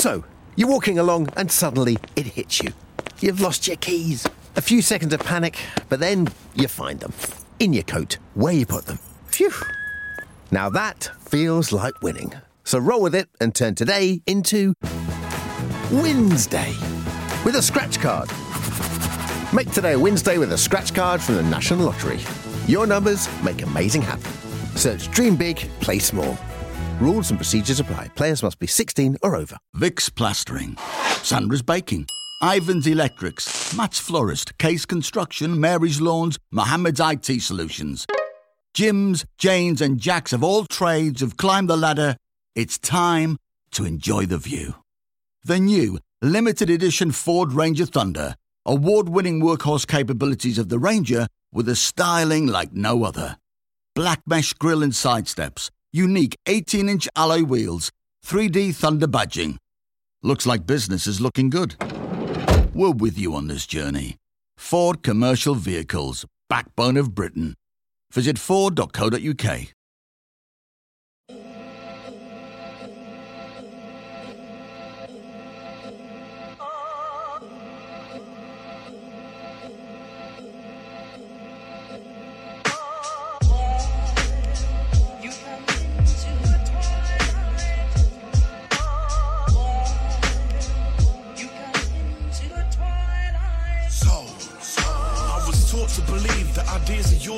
So, you're walking along and suddenly it hits you. You've lost your keys. A few seconds of panic, but then you find them. In your coat, where you put them. Phew. Now that feels like winning. So roll with it and turn today into Wednesday with a scratch card. Make today a Wednesday with a scratch card from the National Lottery. Your numbers make amazing happen. Search Dream Big, Play Small. Rules and procedures apply. Players must be 16 or over. Vic's Plastering, Sandra's Baking, Ivan's Electrics, Matt's Florist, Case Construction, Mary's Lawns, Mohammed's IT Solutions. Jim's, Jane's, and Jack's of all trades have climbed the ladder. It's time to enjoy the view. The new limited edition Ford Ranger Thunder, award winning workhorse capabilities of the Ranger with a styling like no other. Black mesh grille and side steps, unique 18 inch alloy wheels, 3D Thunder badging. Looks like business is looking good. We're with you on this journey. Ford Commercial Vehicles, backbone of Britain. Visit Ford.co.uk.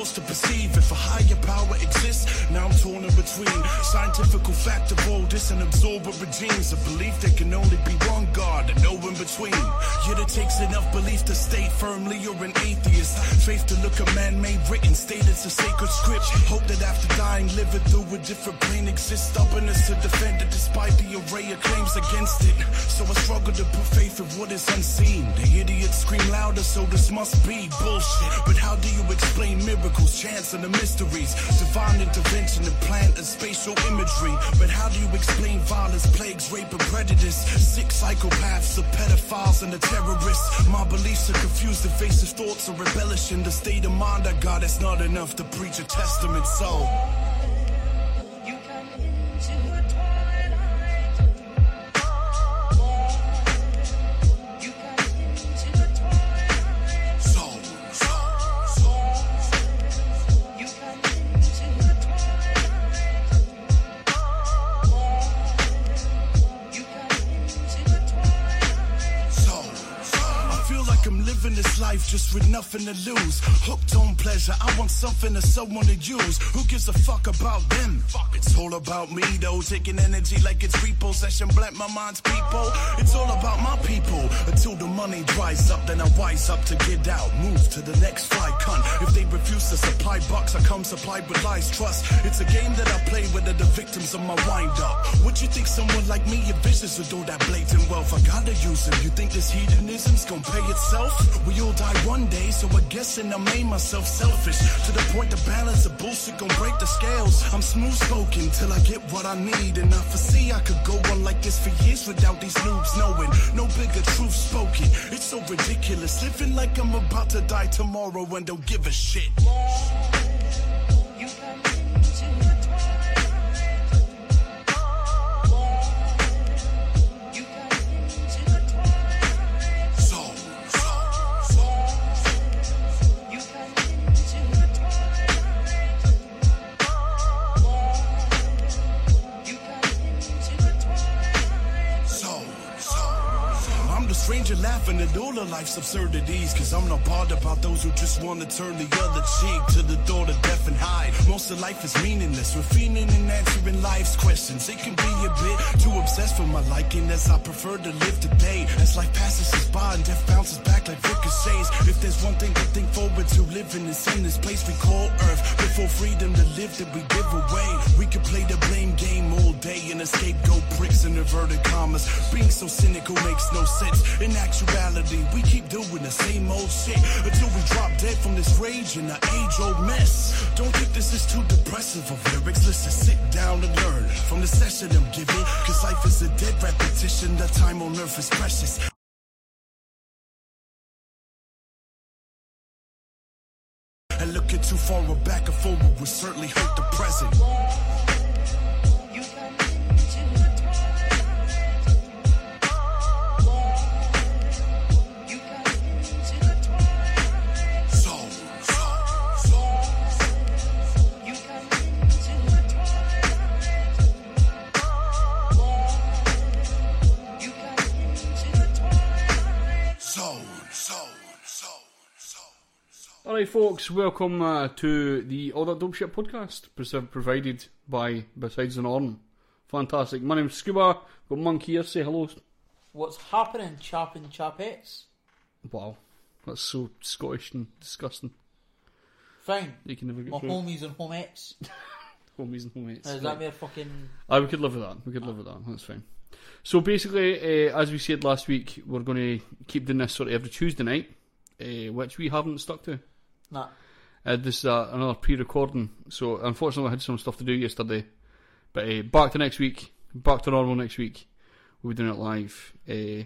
yours to perceive. If a higher power exists, now I'm torn in between scientifical fact of all this and absorber regimes. A belief there can only be one God and no in between. Yet it takes enough belief to state firmly you're an atheist. Faith to look a man-made written, state it's a sacred script. Hope that after dying, living through a different plane exists. Stubbornness to defend it despite the array of claims against it. So I struggle to put faith in what is unseen. The idiots scream louder, so this must be bullshit. But how do you explain miracles, chance, and the mysteries? Divine intervention and plant and spatial imagery. But how do you explain violence, plagues, rape, and prejudice? Sick psychopaths, the pedophiles, and the terrorists. My beliefs are confused, evasive thoughts are embellishing the state of mind I got. It's not enough to preach a testament. So, life just with nothing to lose. Hooked on pleasure, I want something that someone to use. Who gives a fuck about them? It's all about me though, taking energy like it's repossession, black my mind's people. It's all about my people. Until the money dries up, then I wise up to get out. Move to the next flight, cunt. If they refuse to supply bucks, I come supplied with lies, trust. It's a game that I play with the victims of my wind up. Would you think someone like me, business with all that blatant wealth? I gotta use him. You think this hedonism's gonna pay itself? We all die one day, so I guessing I made myself selfish. To the point the balance of bullshit gon' break the scales. I'm smooth spoken till I get what I need. And I foresee I could go on like this for years without these noobs knowing. No bigger truth spoken. It's so ridiculous. Living like I'm about to die tomorrow and don't give a shit. Life's absurdities. Cause I'm not bothered about those who just wanna turn the other cheek to the door to death and hide. Most of life is meaningless. We're fiending and answering life's questions. It can be a bit too obsessed for my liking as I prefer to live today. As life passes us by and death bounces back like ricochets. If there's one thing to think forward to living is in this place we call Earth. Before freedom to live that we give away. We could play the blame game all day and escape go bricks and inverted commas. Being so cynical makes no sense. In actuality, we keep doing the same old shit until we drop dead from this rage and the age old mess. Don't think this is too depressive of lyrics. Just sit down and learn from the session I'm giving. Cause life is a dead repetition. The time on earth is precious. And looking too far back and forward will certainly hurt the present. Hi, folks. Welcome uh, to the All That Dope Shit podcast, provided by Besides an Orn. Fantastic. My name's Scuba. Got Monk here. Say hello. What's happening, chap and chapettes? Wow, that's so Scottish and disgusting. Fine. You can never My get through. homies and homettes. Homies and homies. Is that mere fucking. Aye, we could live with that. We could live with that. That's fine. So basically, uh, as we said last week, we're going to keep doing this sort of every Tuesday night, uh, which we haven't stuck to. Nah. Uh, this is uh, another pre-recording, so unfortunately I had some stuff to do yesterday. But uh, back to next week, back to normal next week. We'll be doing it live. Uh,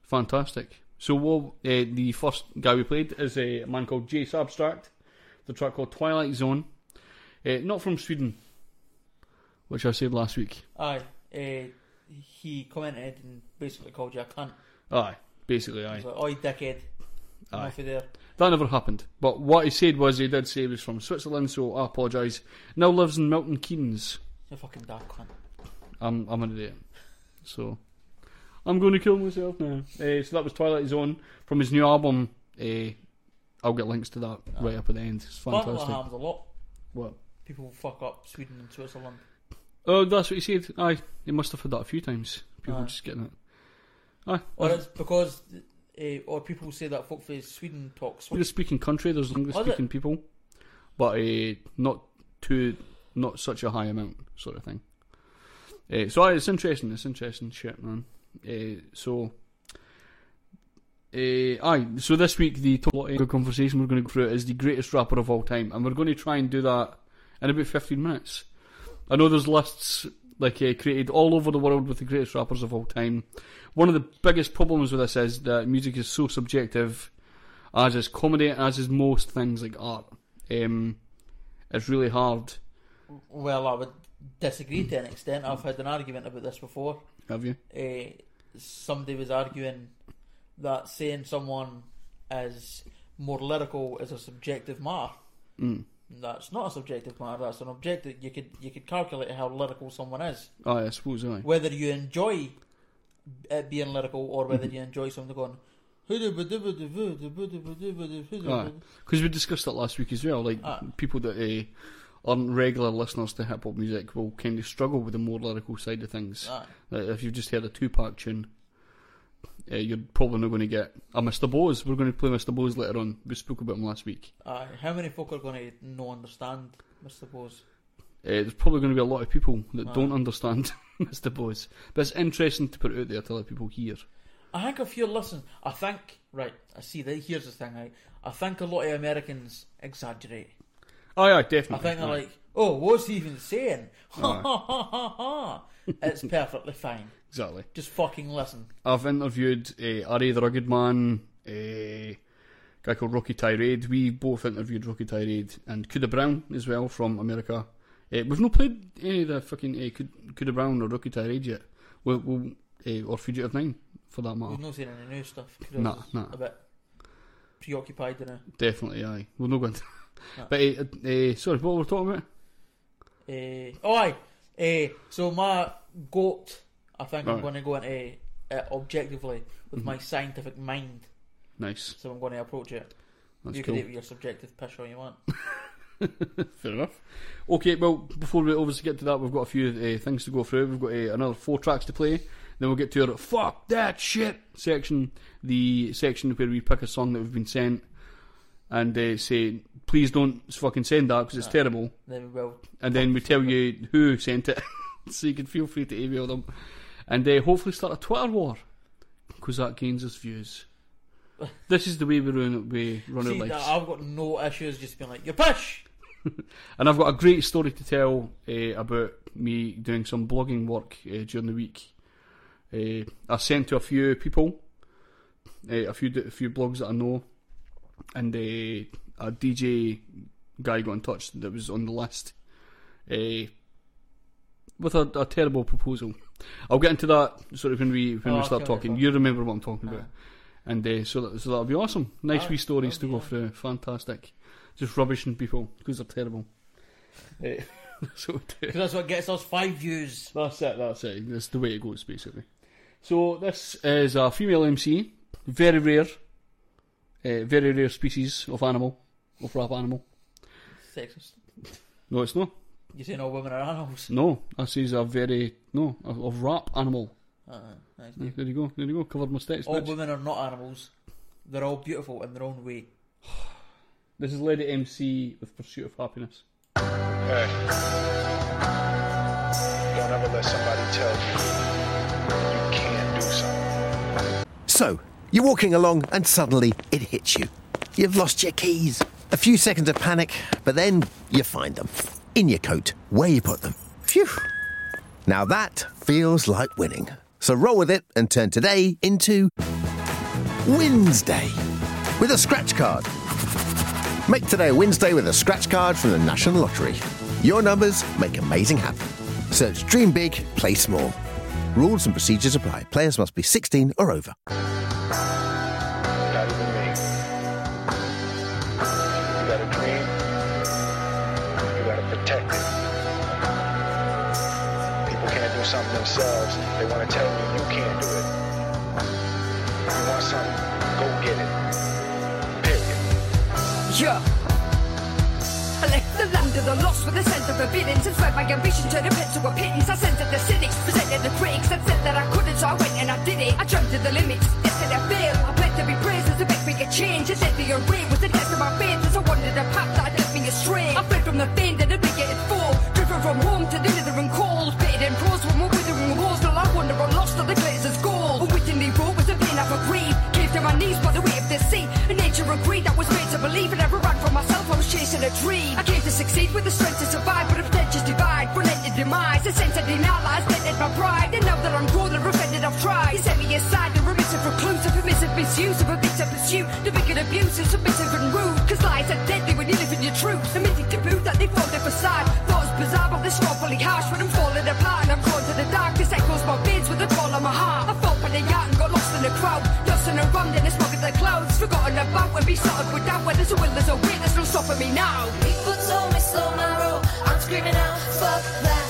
fantastic. So uh, the first guy we played is a man called Jace Abstract. The track called Twilight Zone. Uh, not from Sweden, which I said last week. Aye. He commented and basically called you a cunt. Aye, basically aye. like, oi, dickhead. Off you there. That never happened. But what he said was he did say he was from Switzerland, so I apologise. Now lives in Milton Keynes. You fucking dark cunt. I'm I'm an idiot. So I'm going to kill myself now. Uh, so that was Twilight Zone from his new album. Uh, I'll get links to that right up at the end. It's Apparently that fantastic. happens a lot. What? People fuck up Sweden and Switzerland. Oh, that's what he said. Aye, he must have had that a few times. People Aye. just getting it. Aye, Or it's because. Uh, or people say that folk from Sweden talk Swiss. English speaking country. There's English speaking people, but uh, not too, not such a high amount, sort of thing. Uh, so it's interesting. It's interesting shit, man. Uh, so, uh, aye. So this week the total conversation we're going to go through is the greatest rapper of all time, and we're going to try and do that in about 15 minutes. I know there's lists like uh, created all over the world with the greatest rappers of all time. One of the biggest problems with this is that music is so subjective, as is comedy, as is most things like art. Um, it's really hard. Well, I would disagree to an extent. I've had an argument about this before. Have you? uh, somebody was arguing that saying someone is more lyrical is a subjective matter. Mm. That's not a subjective matter. That's an objective. You could you could calculate how lyrical someone is, Aye, I suppose aye. whether you enjoy it being lyrical or whether you enjoy something going. Because we discussed that last week as well. Like Aye. people that uh, aren't regular listeners to hip hop music will kind of struggle with the more lyrical side of things. Like, if you've just heard a Tupac tune, uh, you're probably not going to get a Mr. Bose. We're going to play Mr. Bose later on. We spoke about him last week. Aye. How many folk are going to no understand, Mr. Bose? Uh, there's probably going to be a lot of people that Aye. don't understand Mr. Bose. But it's interesting to put it out there to let people hear. I think if you listen, I think right. I see that. Here's the thing. Right. I think a lot of Americans exaggerate. Oh, yeah, I definitely. I think they're like, oh, what's he even saying? Ha ha ha ha ha. It's perfectly fine. Exactly. Just fucking listen. I've interviewed uh, R.A. the Rugged Man, a guy called Rocky Tirade. We both interviewed Rocky Tirade and Cuda Brown as well from America. Uh, we've not played any of the fucking uh, Kud- Cuda Brown or Rocky Tirade yet. We'll, we'll, uh, or Fugitive Nine, for that matter. We've not seen any new stuff. 'cause Nah, nah. A bit preoccupied it. Definitely, aye. We'll not go into No. But, uh, uh, sorry, what were we talking about? Oh, aye. So my goat, I think I'm Right. going to go into it objectively with Mm-hmm. my scientific mind. Nice. So I'm going to approach it. That's you cool. can do it with your subjective piss all you want. Fair enough. Okay, well, before we obviously get to that, we've got a few uh, things to go through. We've got uh, another four tracks to play. Then we'll get to our fuck that shit section, the section where we pick a song that we've been sent and uh, say, please don't fucking send that because it's terrible. Then we will. And then we tell you who sent it, so you can feel free to email them. And uh, hopefully start a Twitter war because that gains us views. This is the way we run, we run See, our lives. I've got no issues just being like, you push! And I've got a great story to tell uh, about me doing some blogging work uh, during the week. Uh, I sent to a few people, uh, a few a few blogs that I know, and uh, a DJ guy got in touch that was on the list uh, with a, a terrible proposal. I'll get into that sort of when we when Oh, we start talking. You remember what I'm talking Aye. about, and uh, so that, so that'll be awesome. Nice wee stories to go through. Fantastic. Just rubbishing people because they're terrible. Eh, so Because that's what gets us five views. that's it. That's it. That's the way it goes, basically. So this is a female MC, very rare, uh, very rare species of animal. of rap animal. Sexist. No, it's no. You saying all women are animals? No, I says a very no of, of rap animal. Uh, nice. There you go. There you go. Covered my steps. All bitch. women are not animals. They're all beautiful in their own way. This is Lady MC with Pursuit of Happiness. Hey. Don't ever let somebody tell you you can't do something. So, you're walking along and suddenly it hits you. You've lost your keys. A few seconds of panic, but then you find them. In your coat, where you put them. Phew. Now that feels like winning. So roll with it and turn today into Wednesday with a scratch card. Make today a Wednesday with a scratch card from the National Lottery. Your numbers make amazing happen. Search Dream Big, Play Small. Rules and procedures apply. Players must be 16 or over. Themselves. They want to tell you you can't do it. You want something? Go get it. Period. Yeah. I left the land of the lost with a sense of forbidden and spread my ambition to the pit to a pittance. I sent to the cynics, presented the critics and said that I couldn't, so I went and I did it. I jumped to the limits, yes, did I fail? I pled to be praised as a big bigger change. I said the array was the test of my faith as I wandered a path that led me astray. I fled from the fiend That was made to believe and never ran for myself. I was chasing a dream. I came to succeed with the strength to survive, but a pretentious divide, relented demise. A sense of denial lies dented my pride. And now that I'm grown and offended, I've tried. Set me aside, the remissive recluse, a permissive misuse of a of pursuit. The wicked abuse is submissive and rude. Cause lies are deadly when you live in your truth. The mythic taboo that they found their facade. Thoughts bizarre, but they're harsh when I'm Forgotten about when besotted with doubt. Where there's a will, there's a way, there's no stopping me now. People told me slow my roll. I'm screaming out, fuck that.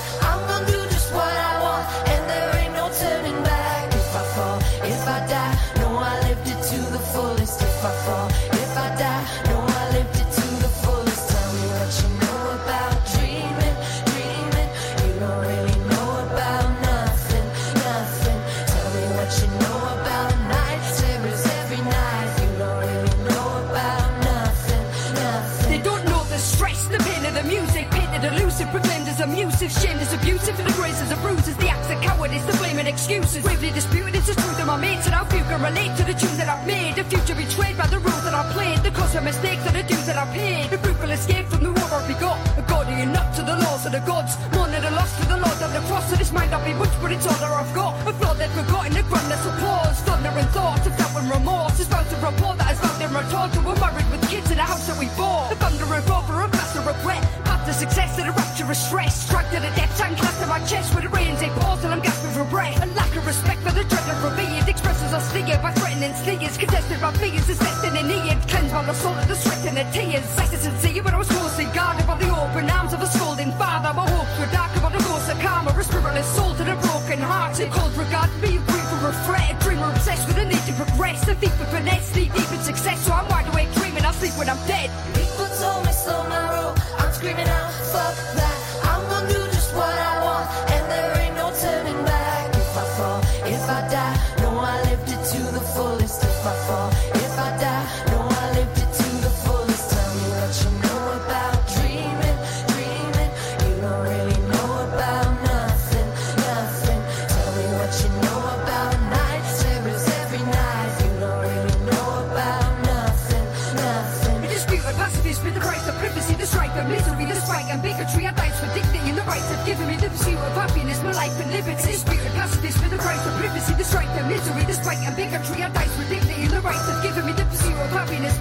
Abusive, as abusive, and the graces of bruises, the acts of cowardice, the blaming excuses. Bravely disputed, it's the truth of my mates, and how few can relate to the tune that I've made. The future betrayed by the rules that I played, the cost of mistakes and the dues that I paid. The brutal escape from the war I begot, a guardian up to the laws of the gods. Mourning the loss to the Lord of the cross, so this might not be much, but it's all that I've got. A flawed that forgotten, the grandness of applause, thunder and thoughts of doubt and remorse. It's about to report that has found in retort, and we're married with kids in a house that we bought. The thunder and roar for a mass of regret, path to success and a rapture of stress. Struck to the depths and clapped to my chest with the rains, they pause till I'm gasping for breath. A lack of respect for the dread of revered, expresses us sneered by threatening stingers, contested by fears, assessed and needed. Cleansed by the salt of the sweat and the tears. Sight is sincere, but I was closely guarded by the open arms of a scolding father. My hopes were darker, but the ghosts of karma, a spiritless soul to the broken heart. Cold regard, being free from regret, a dreamer obsessed with the need to progress. A thief with finesse, deep in success, so I'm wide awake dreaming. I'll sleep when I'm dead.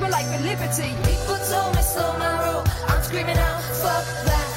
My life and liberty. People told me slow my roll. I'm screaming out, fuck that.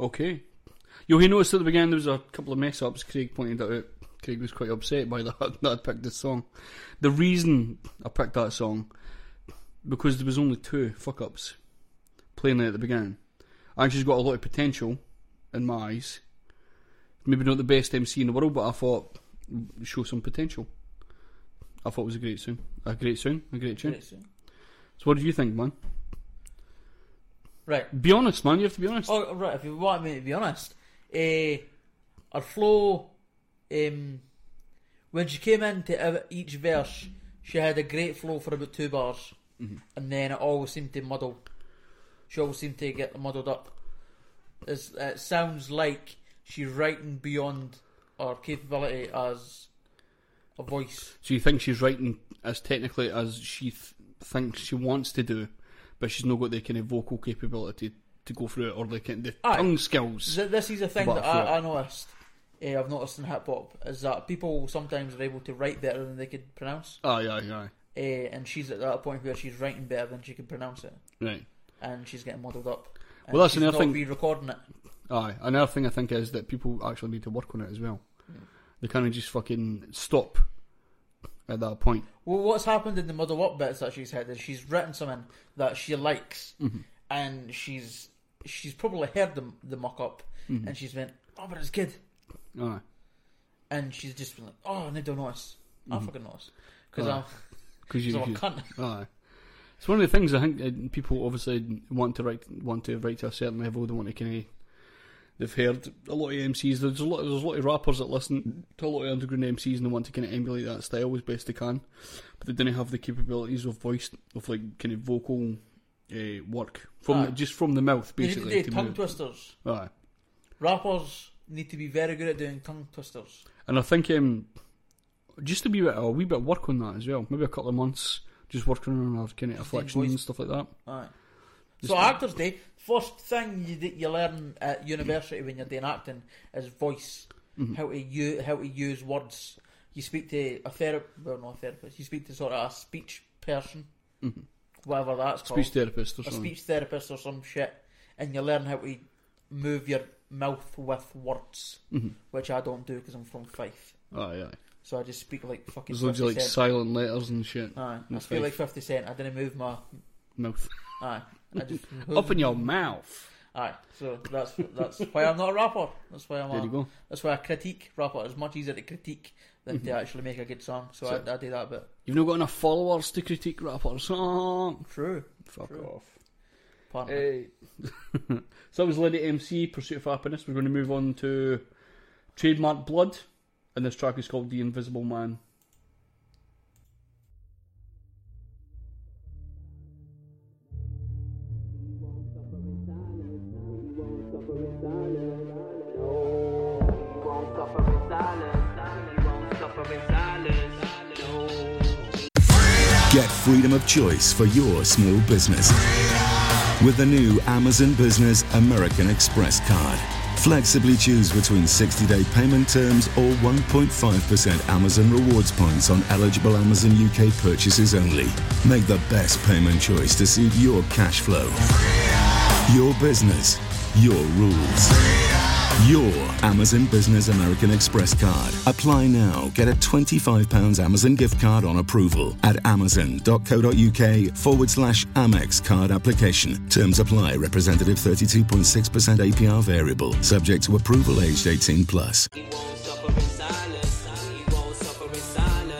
Okay. You'll he noticed at the beginning there was a couple of mess ups. Craig pointed out. Craig was quite upset by that that I picked this song. The reason I picked that song because there was only two fuck ups playing it at the beginning. And she's got a lot of potential in my eyes. Maybe not the best MC in the world, but I thought mm, show some potential. I thought it was a great song. A great song, a great tune. Soon. So what do you think, man? Right. Be honest, man. You have to be honest. Oh, right. If you want me to be honest, uh, her flow, um, when she came into each verse, she had a great flow for about two bars, and then it always seemed to muddle. She always seemed to get muddled up. It's, it sounds like she's writing beyond her capability as a voice. So you think she's writing as technically as she th- thinks she wants to do, but she's not got the kind of vocal capability to go through it or the kind of Aye. tongue skills. Th- This is a thing But that I I, noticed. Uh, I've noticed in hip hop is that people sometimes are able to write better than they could pronounce. Aye, aye, aye. uh, and she's at that point where she's writing better than she can pronounce it, Right. and she's getting muddled up. And Well, that's she's another not thing- Re-recording it. Aye. Another thing I think is that people actually need to work on it as well. They can't just fucking stop at that point. Well, what's happened in the muddle up bits that she's had is she's written something that she likes, Mm-hmm. and she's she's probably heard the the mock up, Mm-hmm. and she's went, "Oh, but it's good," Aye. and she's just been like, "Oh, I need to notice. I fucking notice." Because. I'm, Because you, so I'm a you- cunt. Aye. It's one of the things I think uh, people obviously want to write want to write to a certain level. They want to kind of. They've heard a lot of MCs. There's a lot. There's a lot of rappers that listen to a lot of underground MCs and they want to kind of emulate that style as best they can, but they didn't have the capabilities of voice of like kind of vocal uh, work from the, just from the mouth They need basically. to to do tongue move. twisters. Aye. Rappers need to be very good at doing tongue twisters. And I think um, just a wee bit, a wee bit of work on that as well. Maybe a couple of months, just working on our kind of afflictions and stuff like that. Aye. So Actors Day, first thing you d- you learn at university when you're doing acting is voice, Mm-hmm. how to use how to use words. You speak to a therapist, well not a therapist. You speak to sort of a speech person, whatever that's called, Mm-hmm. Speech therapist or a something. speech therapist or some shit, and you learn how to move your mouth with words, Mm-hmm. which I don't do because I'm from Fife. Aye, aye. So I just speak like fucking. There's loads of 50 like Cent. silent letters and shit. Aye, I speak like Fifty Cent. I didn't move my. Mouth. Aye, I just Up in your mouth. Aye, so that's that's why I'm not a rapper. That's why I'm. There a, you go. That's why I critique rapper. It's much easier to critique than to actually make a good song. So, Mm-hmm. So- I, I do that bit. You've not got enough followers to critique rappers. Oh, True. fuck True. off. Pardon. Hey. so that was Lady MC, Pursuit of Happiness. We're going to move on to Trademark Blood, and this track is called The Invisible Man. Freedom of choice for your small business with the new Amazon Business American Express card. Flexibly choose between 60 day payment terms or 1.5% Amazon rewards points on eligible Amazon UK purchases only. Make the best payment choice to suit your cash flow. Your business, your rules. Your Amazon Business American Express card. Apply now. Get a £25 Amazon gift card on approval at amazon.co.uk forward slash Amex card application. Terms apply. Representative 32.6% APR variable. Subject to approval aged 18 plus.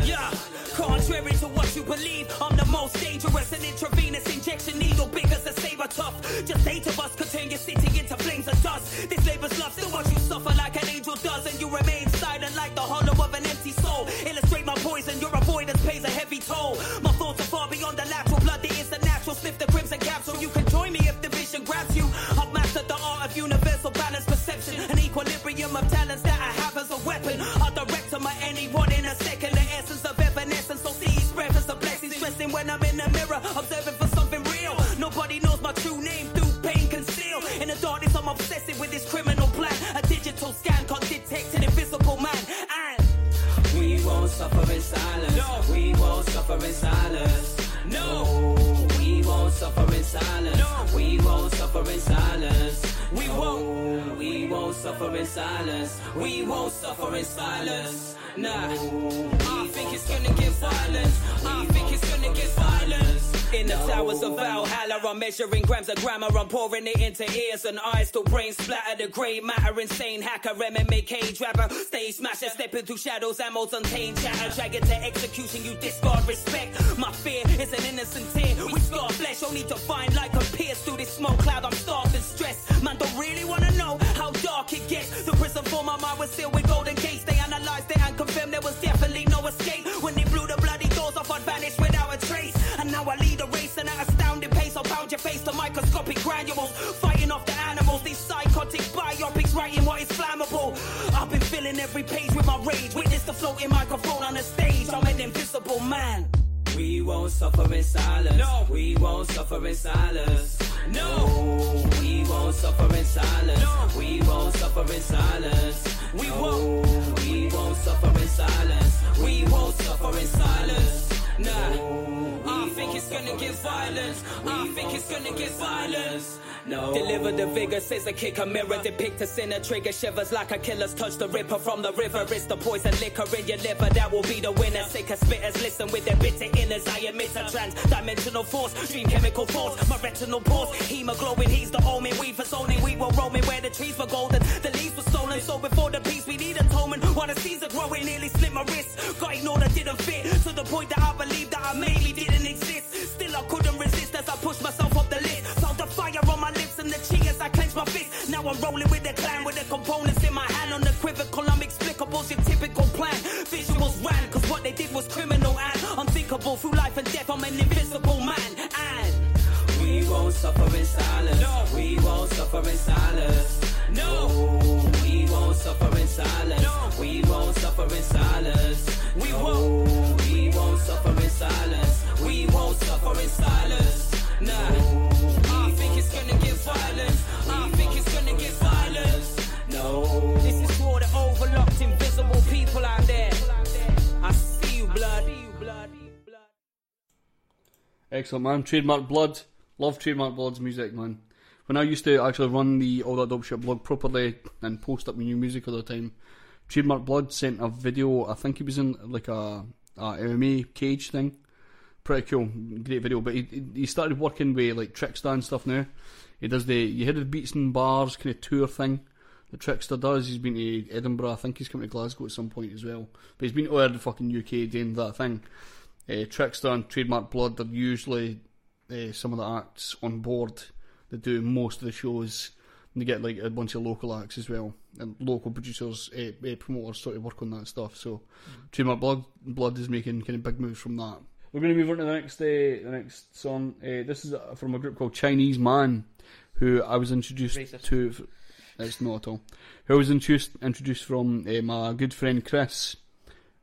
Yeah, contrary to what you believe, I'm the most dangerous. An intravenous injection needle, big as a saber tough. Just eight of us could turn your city into flames of dust. This labor's suffer like an angel does, and you remain silent like the hollow of an empty soul. Illustrate my poison, your avoidance pays a heavy toll. My thoughts are far beyond the lateral blood, there is the natural. Sniff the crimson capsule, you can join me if the vision grabs you. I've mastered the art of universal balance perception, an equilibrium of talents that I have as a weapon. I'll direct to my anyone in a second. The essence of evanescence, so see spread as a blessing. Stressing when I'm in the mirror, observing suffer in silence. We won't suffer in silence. No. We won't suffer in silence. No. We won't suffer in silence. We won't. We won't suffer in silence. We won't suffer in silence. Nah. I think it's gonna get violence. I think it's gonna get violence. In the towers of Valhalla, I'm measuring grams of grammar. I'm pouring it into ears and eyes till brains splatter. The grey matter, insane hacker, MMA cage rapper, stage smasher, stepping through shadows, ammo's untamed chatter. Drag it to execution, you discard respect. My fear is an innocent tear. We scar flesh, only to find like a pierce through this smoke cloud. I'm starved and stressed. Man, don't really wanna know how dark it gets. The prison for my mind was sealed with golden gates. They analyzed it and confirmed there was definitely no escape. Pound your face to microscopic granules. Fighting off the animals, these psychotic biopics, writing what is flammable. I've been filling every page with my rage. Witness the floating microphone on the stage. I'm an invisible man. We won't suffer in silence. No, we won't suffer in silence. No, we won't suffer in silence. No, we won't suffer in silence. We won't. We won't suffer in silence. We won't suffer in silence. Nah, I think it's gonna get violence. I think it's gonna get violence. No. Deliver the vigor, a kick, a mirror, depict a sinner, trigger shivers like a killer's touch the ripper from the river. It's the poison liquor in your liver that will be the winner. Sicker spitters, listen with their bitter inners. I emit a trans-dimensional force, dream chemical force, my retinal pores, hemoglobin, he's the omen. We for zoning, we were roaming where the trees were golden, the leaves were stolen. So before the peace, we need atonement. While the seeds are growing, nearly slit my wrist. Got ignored, I didn't fit to the point that I believed that I maybe didn't exist. Rolling with the clan with the components in my hand on the equivocal, unexplicables, your typical plan. Visuals ran, cause what they did was criminal and unthinkable. Through life and death, I'm an invisible man. And we won't suffer in silence. No, we won't suffer in silence. No, we won't suffer in silence. No, we won't suffer in silence. We won't. We won't suffer in silence. We won't suffer in silence. Nah, I think it's gonna get Excellent, man. Trademark Blood. Love Trademark Blood's music, man. When I used to actually run the All That Dope Shit blog properly and post up my new music all the time, Trademark Blood sent a video. I think he was in like a, a MMA cage thing. Pretty cool, great video. But he he- started working with like Trickster and stuff now. He does the you heard of the Beats and Bars kind of tour thing. The Trickster does. He's been to Edinburgh. I think he's coming to Glasgow at some point as well. But he's been all over the fucking UK doing that thing. Uh, Trickster and Trademark Blood are usually uh, some of the acts on board that do most of the shows. And they get like a bunch of local acts as well, and local producers, uh, uh, promoters sort of work on that stuff. So, Trademark Blood, Blood is making kind of big moves from that. We're going to move on to the next, uh, the next song. Uh, this is uh, from a group called Chinese Man, who I was introduced Racist. to. It's not at all. Who I was introduced introduced from uh, my good friend Chris.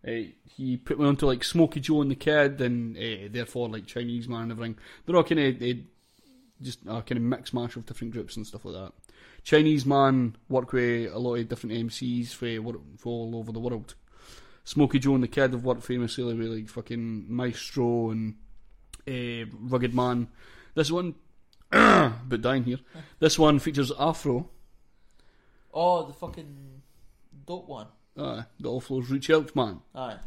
Uh, he put me onto like Smokey Joe and the Kid, and uh, therefore like Chinese Man and everything. They're all kind of uh, just a kind of mix mash of different groups and stuff like that. Chinese Man work with a lot of different MCs for, for all over the world. Smokey Joe and the Kid have worked famously with like fucking Maestro and uh, Rugged Man. This one, but dying here. This one features Afro. Oh, the fucking dope one. Uh, the all flows reach out man. Aye.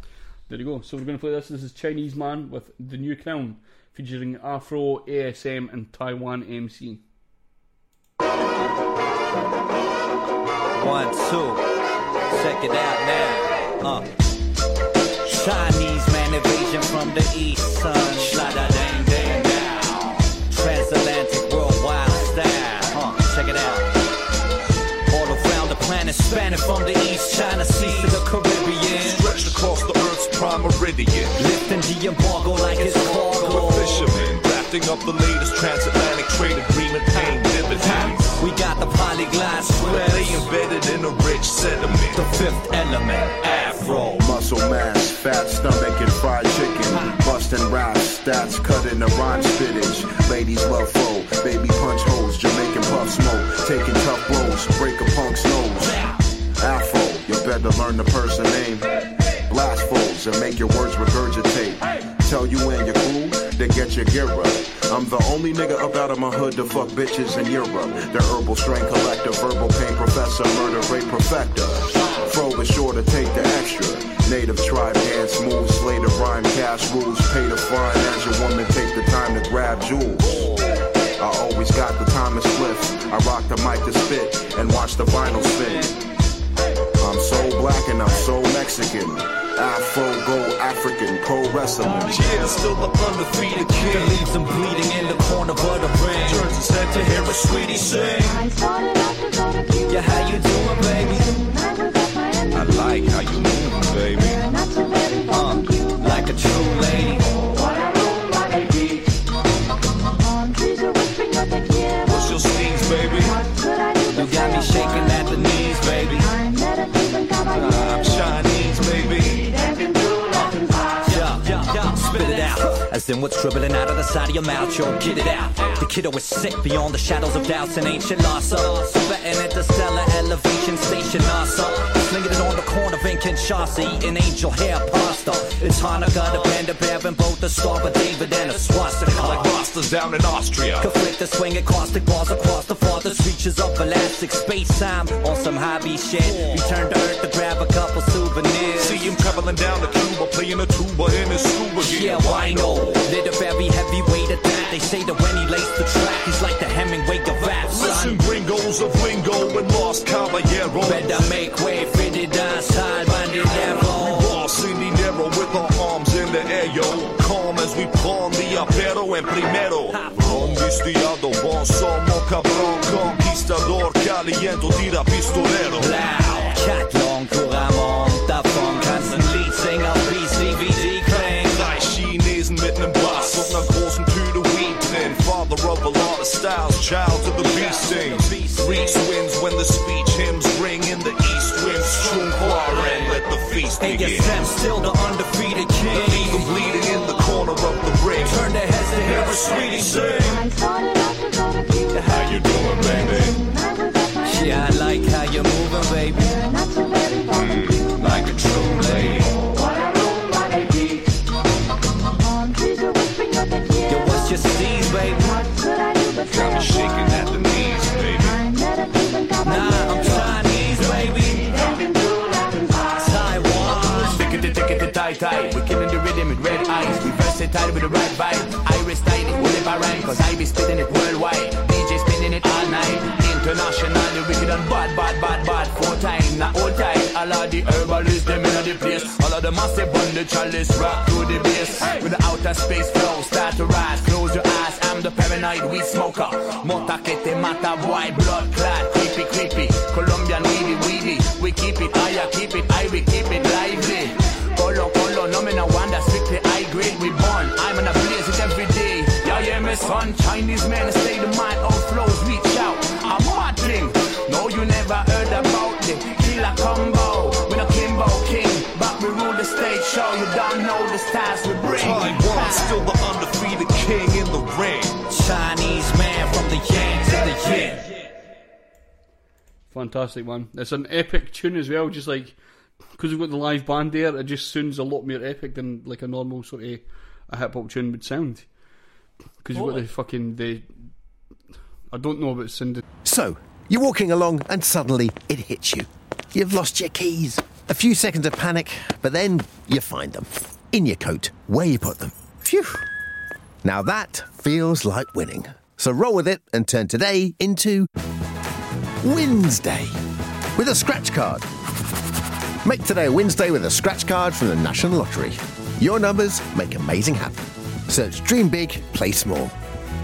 There you go. So we're going to play this. This is Chinese Man with the new crown, featuring Afro, ASM, and Taiwan MC. One, two. Check it out now. Uh. Chinese man invasion from the east, son. Shada dang dang down. Transatlantic worldwide style. Uh, check it out. All around the planet, spanning from the east China Sea to the Caribbean. Stretched across the Earth's prime meridian. Lifting the embargo like it's cargo. The fishermen drafting up the latest transatlantic trade agreement, paying dividends. We got the polyglot sweat. They embedded in a rich sediment. The fifth element, Afro. Muscle mass, fat stomach, and fried chicken. Bustin' raps, stats cut in the rhyme spittage. Ladies love flow, baby punch holes, Jamaican puff smoke. Taking tough blows, break a punk's nose. Afro, you better learn the person name. And uh, make your words regurgitate. Tell you and your crew to get your gear up. I'm the only nigga up out of my hood to fuck bitches in Europe. The herbal strain collector, verbal pain professor, murder rate perfecter. Fro is sure to take the extra. Native tribe dance moves, slay the rhyme, cash rules, pay the fine as your woman take the time to grab jewels. I always got the time to split. I rock the mic to spit and watch the vinyl spin. I'm so black and I'm so Mexican. Afro, go African, pro wrestling. Yeah, still the undefeated king. That leaves him bleeding in the corner of the ring. Turns his head to hear a sweetie sing. Yeah, how you doing, baby? I like how you move, baby. Uh, like a true lady. In what's dribbling out of the side of your mouth, yo, get it out. The kiddo is sick beyond the shadows of doubts and ancient loss. Uh, sweating at the stellar elevation station, NASA. Slinging it on the corner of Kinshasa, eating angel hair pasta. It's Hanukkah, the band of bearing both the star of David and a swastika. Like Rastas down in Austria. Conflict the swinging the balls across the farthest reaches of elastic space time on some hobby shit. Return to Earth to grab a couple souvenirs. See him traveling down to Cuba, playing a tuba in his scuba gear. Yeah, why no? They're the very heavyweight of that. They say that when he lays the track, he's like the Hemingway of rap, Listen, gringos of lingo and lost caballero. Better make way, fitted outside, bandolero. Boss in dinero with our arms in the air, yo. Calm as we palm the apero en primero. Conquistado, bon somos cabrón, conquistador, caliento, tira pistolero. Loud, styles, child to the beast sings. Reese wins when the speech hymns ring in the east winds. Chung and let the feast And begin. yes, I'm still the undefeated king. Leave 'em bleeding in the corner of the ring. Turn their heads to hear a sweetie sing. How you doing, versatile with the right vibe. Iris tiny, what if I rhyme? Cause I be spitting it worldwide. DJ spinning it all night. Internationally wicked and bad, bad, bad, bad. Four time, not all time. All of the herbalists, them in the place. All of the massive on the chalice. Rock through the bass. With the outer space flow, start to rise. Close your eyes, I'm the paranoid weed smoker. Mota que mata, boy, blood clot. Creepy, creepy. Son, Chinese man, stay the mind of flows, reach out. I'm mad thing. No, you never heard about the killer combo. With a Kimbo King, but we rule the stage show. You don't know the styles we bring. Taiwan, still the undefeated king in the ring. Chinese man from the yang to the yin. Fantastic one. It's an epic tune as well, just like because we've got the live band there, it just sounds a lot more epic than like a normal sort of a hip hop tune would sound. Because you've got the fucking the. I don't know about sounding. So, you're walking along and suddenly it hits you. You've lost your keys. A few seconds of panic, but then you find them. In your coat, where you put them. Phew. Now that feels like winning. So roll with it and turn today into Wednesday with a scratch card. Make today a Wednesday with a scratch card from the National Lottery. Your numbers make amazing happen. Search Dream Big, Play Small.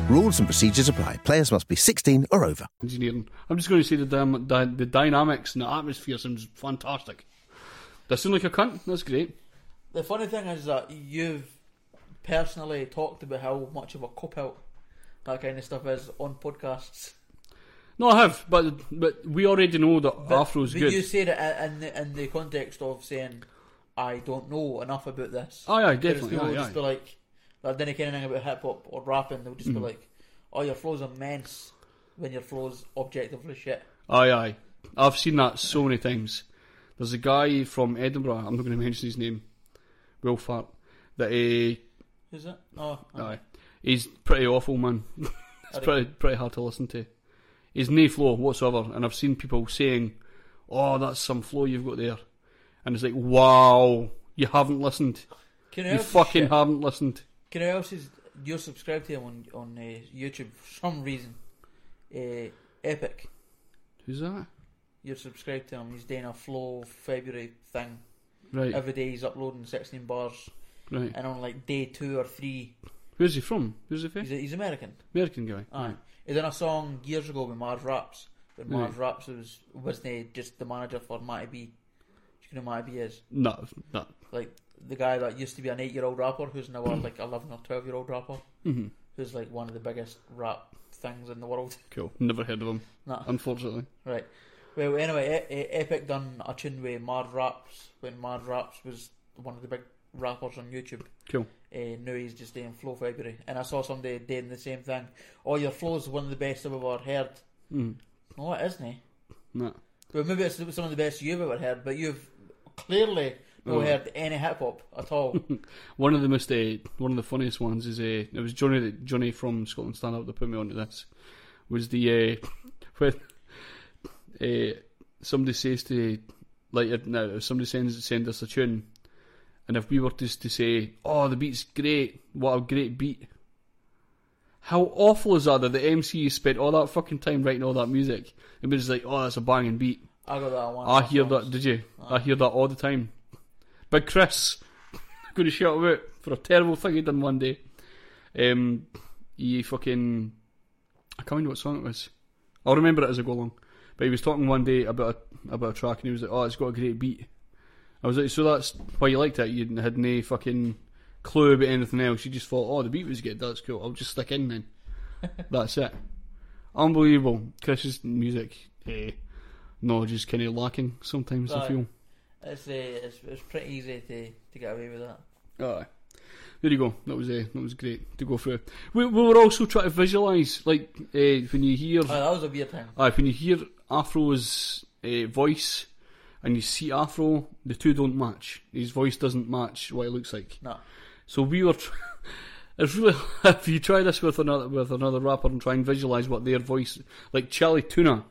Rules and procedures apply. Players must be 16 or over. engineering. I'm just going to say the dam- dy- the dynamics and the atmosphere sounds fantastic. Does sound like a cunt? That's great. The funny thing is that you've personally talked about how much of a cop out that kind of stuff is on podcasts. No, I have, but but we already know that But, Afro's but good. you said it in the, in the context of saying, I don't know enough about this. Aye, aye, definitely, People aye, just aye. like, that didn't care anything about hip hop or rapping. They would just be like, oh, your flow's immense when your flow's objectively shit. Aye, aye. I've seen that so many times. There's a guy from Edinburgh. I'm not going to mention his name. Will Fart. That uh, Is it? Oh, aye, he's pretty awful, man. it's pretty pretty hard to listen to. He's no flow whatsoever, and I've seen people saying, "Oh, that's some flow you've got there," and it's like, "Wow, you haven't listened. Can You fucking shit. haven't listened." Can I else is you're subscribed to him on on uh, YouTube for some reason? Uh, Epic. Who's that? You're subscribed to him. He's doing a flow February thing. Right. Every day he's uploading 16 bars. Right. And on like day two or three, Where's he from? Who's he from? he's, he's American. American guy. Aye. Right. He done a song years ago with Mars Raps. When Mars Right. Raps was wasn't he just the manager for Matty B. Do you know who Matty B is? No, no. Like the guy that used to be an eight year old rapper who's now a like eleven or twelve year old rapper. Mhm. Who's like one of the biggest rap things in the world. Cool. Never heard of him. Nah. Unfortunately. Right. Well, anyway, E- Epic done a tune with Mad Raps when Mad Raps was one of the big rappers on YouTube. Cool. Uh, now he's just doing Flow February, and I saw somebody doing the same thing. Oh, your flow's one of the best I've ever heard. Mm. No, it isn't. eh? No. Well, maybe it's some of the best you've ever heard, but you've clearly not Oh. heard any hip hop at all. One of the most, uh, one of the funniest ones is uh, it was Johnny that Johnny from Scotland Stand Up that put me onto this. Was the uh, when uh, somebody says to like now if somebody sends send us a tune, and if we were to just to say, "Oh, the beat's great! What a great beat!" How awful is that that the MC spent all that fucking time writing all that music and we're just like, "Oh, that's a banging beat." I got that one. I hear that. Did you? I hear that all the time. Big Chris, going to shout him out for a terrible thing he done one day. Um, he fucking, I can't remember what song it was. I'll remember it as I go along. But he was talking one day about a, about a track, and he was like, "Oh, it's got a great beat." I was like, "So that's why you liked it? You had no fucking clue about anything else. You just thought, oh, the beat was good. That's cool. I'll just stick in then. that's it. Unbelievable. Chris's music eh, knowledge is kind of lacking sometimes. I Aye. feel. It's, uh, it's it's pretty easy to, to get away with that. Aye. There you go. That was uh, that was great to go through. We, we were also trying to visualise, like uh, when you hear. Aye, that was a weird thing. Aye, when you hear Afro's uh, voice and you see Afro, the two don't match. His voice doesn't match what it looks like. No. So we were. Tr- it's really if you try this with another with another rapper and try and visualise what their voice like. Chali 2na,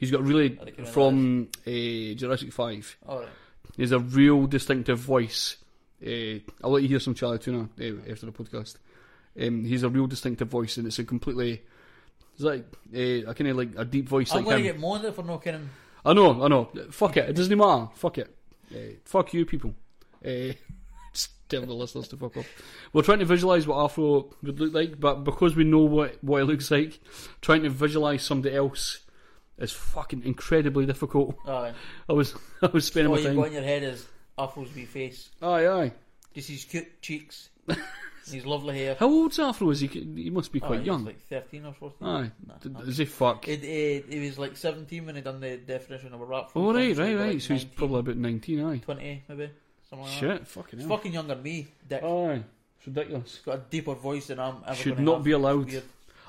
he's got really I reckon it from uh, Jurassic Five. Alright. He has a real distinctive voice. Uh, I'll let you hear some Chali 2na uh, after the podcast. Um, he's a real distinctive voice, and it's a completely. It's like uh, a kind of like a deep voice I'm like going him. to get at for not kidding. I know, I know. Fuck it. It doesn't matter. Fuck it. Uh, fuck you, people. Uh, just tell the listeners to fuck off. We're trying to visualise what Afro would look like, but because we know what what it looks like, trying to visualise somebody else is fucking incredibly difficult. Aye. I was I was spending All my you've time. got in your head is Afro's wee face. Aye, aye. Just his cute cheeks. his lovely hair. How old's Afro? Is he? He must be Aye, quite he was young. like 13 or 14. Aye. Nah, D- nah. Is he fuck? It, it, he was like 17 when he done the definition of a rap. Oh right, right, right. So he's probably about nineteen. Aye. 20 maybe. Something like Shit, that. fucking He's hell. fucking younger than me, Dick. Aye, it's ridiculous. He's got a deeper voice than I'm ever Should gonna not have. be It's allowed. weird.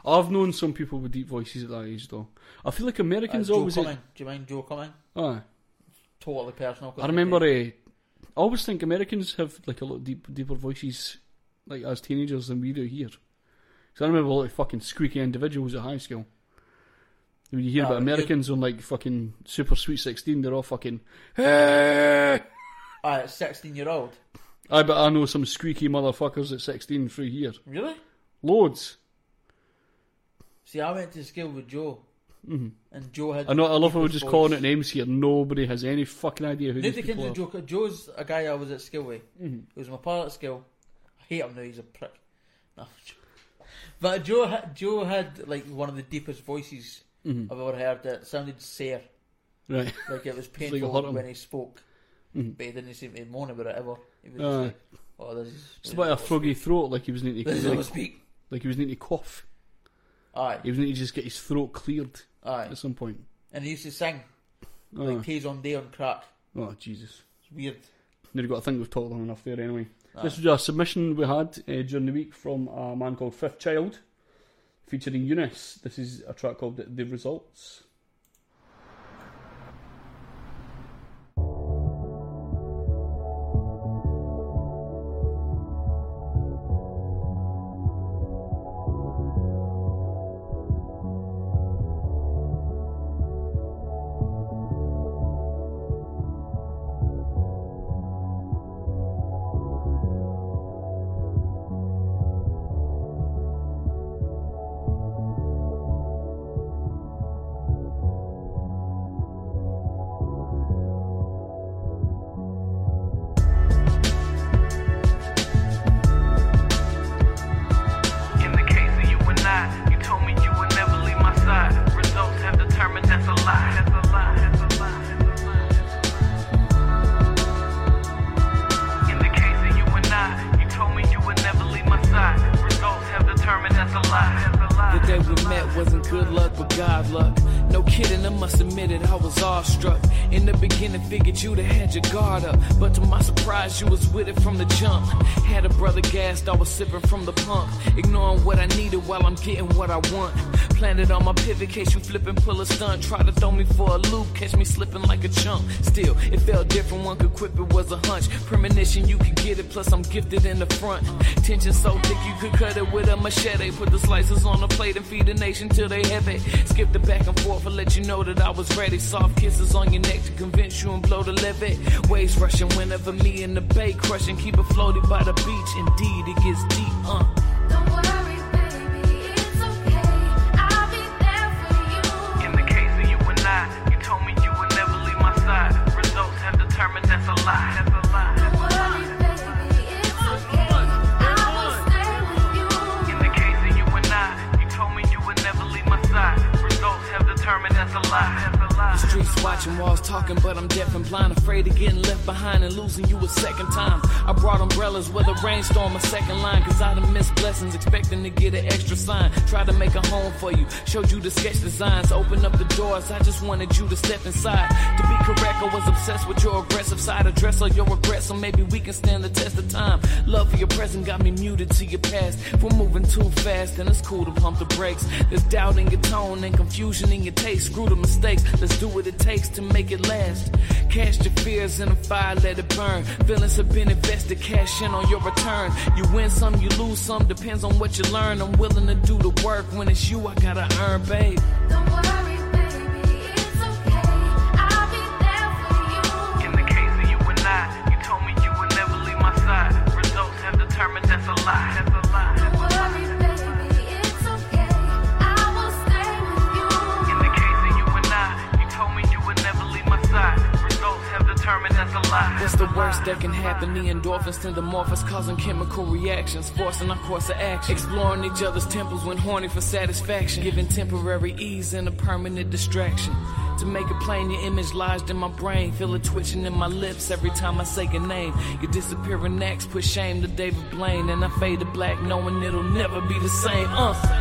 I've known some people with deep voices at that age, though. I feel like Uh, Americans Joe always. Cumming. Do you mind Joe Cumming? Aye. Totally personal. I remember. Uh, I always think Americans have like a lot deep, deeper voices, like as teenagers than we do here. Because I remember a lot of fucking squeaky individuals at high school. When you hear Ah, about Americans on like fucking Super Sweet Sixteen, they're all fucking. Hey! Aye, 16 year old. I but I know some squeaky motherfuckers at sixteen through here. Really? Loads. See, I went to school with Joe. Mhm. And Joe had. I know. I love how we're just calling voice. it names here. Nobody has any fucking idea who Nobody these people are. Joe. Joe's a guy I was at school with. Mhm. He was my pal at school. I hate him now. He's a prick. No. But Joe, had, Joe had like one of the deepest voices Mhm. I've ever heard. That sounded sere. Right. Like it was It's like painful when he spoke. Mhm. But he didn't seem to moan about it ever. He was just like, "Oh, this is." It's about a froggy throat, like he was needing to like, speak. like he was needing to cough. Aye. He was needing to just get his throat cleared Aye. at some point. And he used to sing Aye. like Days on Day on Crack. Oh Jesus! It's weird. Nearly got. I think we've talked long enough there anyway. Aye. This was a submission we had uh, during the week from a man called Fifth Child, featuring Eunice. This is a track called "The, the Results." Try to throw me for a loop, catch me slipping like a chump. Still, it felt different, one could quip it was a hunch. Premonition, you could get it, plus I'm gifted in the front. Tension so thick, you could cut it with a machete. Put the slices on the plate and feed the nation till they have it. Skip the back and forth and let you know that I was ready. Soft kisses on your neck to convince you and blow the levee. Waves rushing whenever me and the bay crushing. Keep it floated by the beach. Indeed, it gets deep, losing you a second time. I brought umbrellas with a rainstorm, a second line. Cause I done missed blessings, expecting to get an extra sign. Tried to make a home for you, showed you the sketch designs. Open up the doors, I just wanted you to step inside. To be correct, I was obsessed with your aggressive side. Address all your regrets, so maybe we can stand the test of time. Love for your present got me muted to your past. If we're moving too fast, then it's cool to pump the brakes. There's doubt in your tone and confusion in your taste. Screw the mistakes, let's do what it takes to make it last. Cast your fears in a fire, let it burn. Feelings have been invested, cash in on your return. You win some, you lose some, depends on what you learn. I'm willing to do the work when it's you, I gotta earn, babe. The endorphins tend to morph us, causing chemical reactions, forcing our course of action. Exploring each other's temples when horny for satisfaction, giving temporary ease and a permanent distraction. To make it plain, your image lodged in my brain. Feel it twitching in my lips every time I say your name. Your disappearing acts put shame to David Blaine, and I fade to black, knowing it'll never be the same. Uh.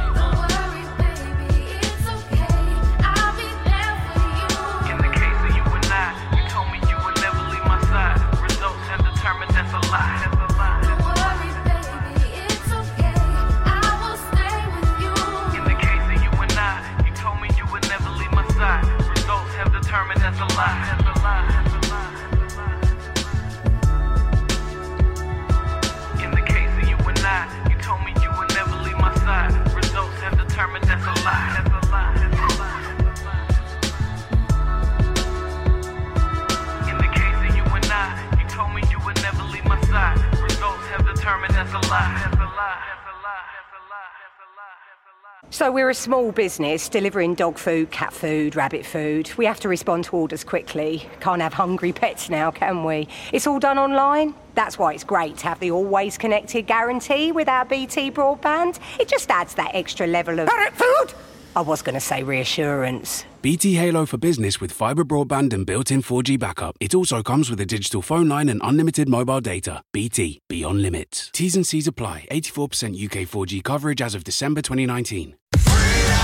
We're a small business delivering dog food, cat food, rabbit food. We have to respond to orders quickly. Can't have hungry pets now, can we? It's all done online. That's why it's great to have the always connected guarantee with our BT broadband. It just adds that extra level of parrot food. I was going to say reassurance. BT Halo for business with fibre broadband and built-in 4G backup. It also comes with a digital phone line and unlimited mobile data. BT Beyond Limits. T's and C's apply. 84% UK 4G coverage as of December 2019.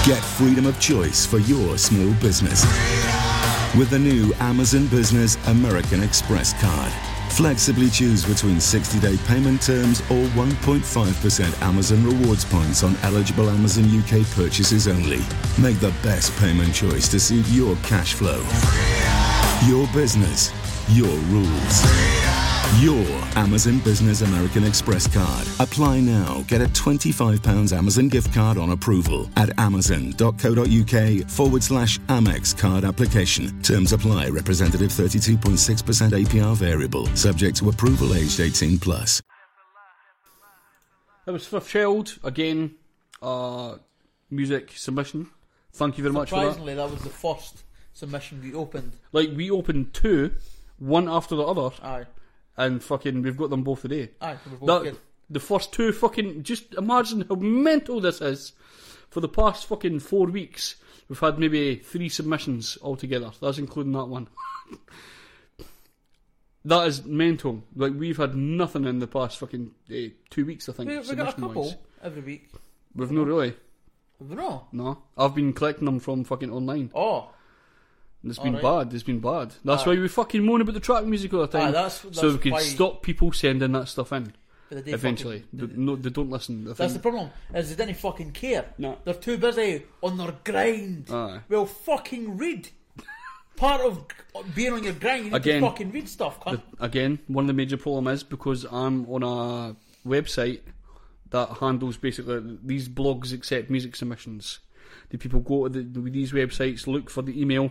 Get freedom of choice for your small business with the new Amazon Business American Express card. Flexibly choose between 60 day payment terms or 1.5% Amazon rewards points on eligible Amazon UK purchases only. Make the best payment choice to suit your cash flow. Your business, your rules. Your Amazon Business American Express card. Apply now. Get a £25 Amazon gift card on approval at amazon.co.uk forward slash Amex card application. Terms apply. Representative 32.6% APR variable. Subject to approval aged 18 plus. That was Fifth Child again. Uh, music submission. Thank you very much for that. Surprisingly, that was the first submission we opened. Like we opened two, one after the other. Aye. And fucking, we've got them both today. Aye, we're both That- good. The first two fucking. Just imagine how mental this is. For the past fucking four weeks, we've had maybe three submissions altogether. That's including that one. that is mental. Like we've had nothing in the past fucking eh, two weeks. I think. We, we got a couple every week. We've no really. No. No, I've been collecting them from fucking online. Oh. It's oh, been Alright. bad. It's been bad. That's Aye. why we fucking moan about the track music all the time. Ah, Aye, that's- so we can why- stop people sending that stuff in. But they Eventually, fucking- They- no, they don't listen. That's the problem. Is they didn't fucking care. No. They're too busy on their grind. Aye. Well, fucking read. Part of being on your grind, you need Again, to fucking read stuff. The- again, one of the major problem is because I'm on a website that handles basically these blogs accept music submissions. The people go to the, these websites, look for the email,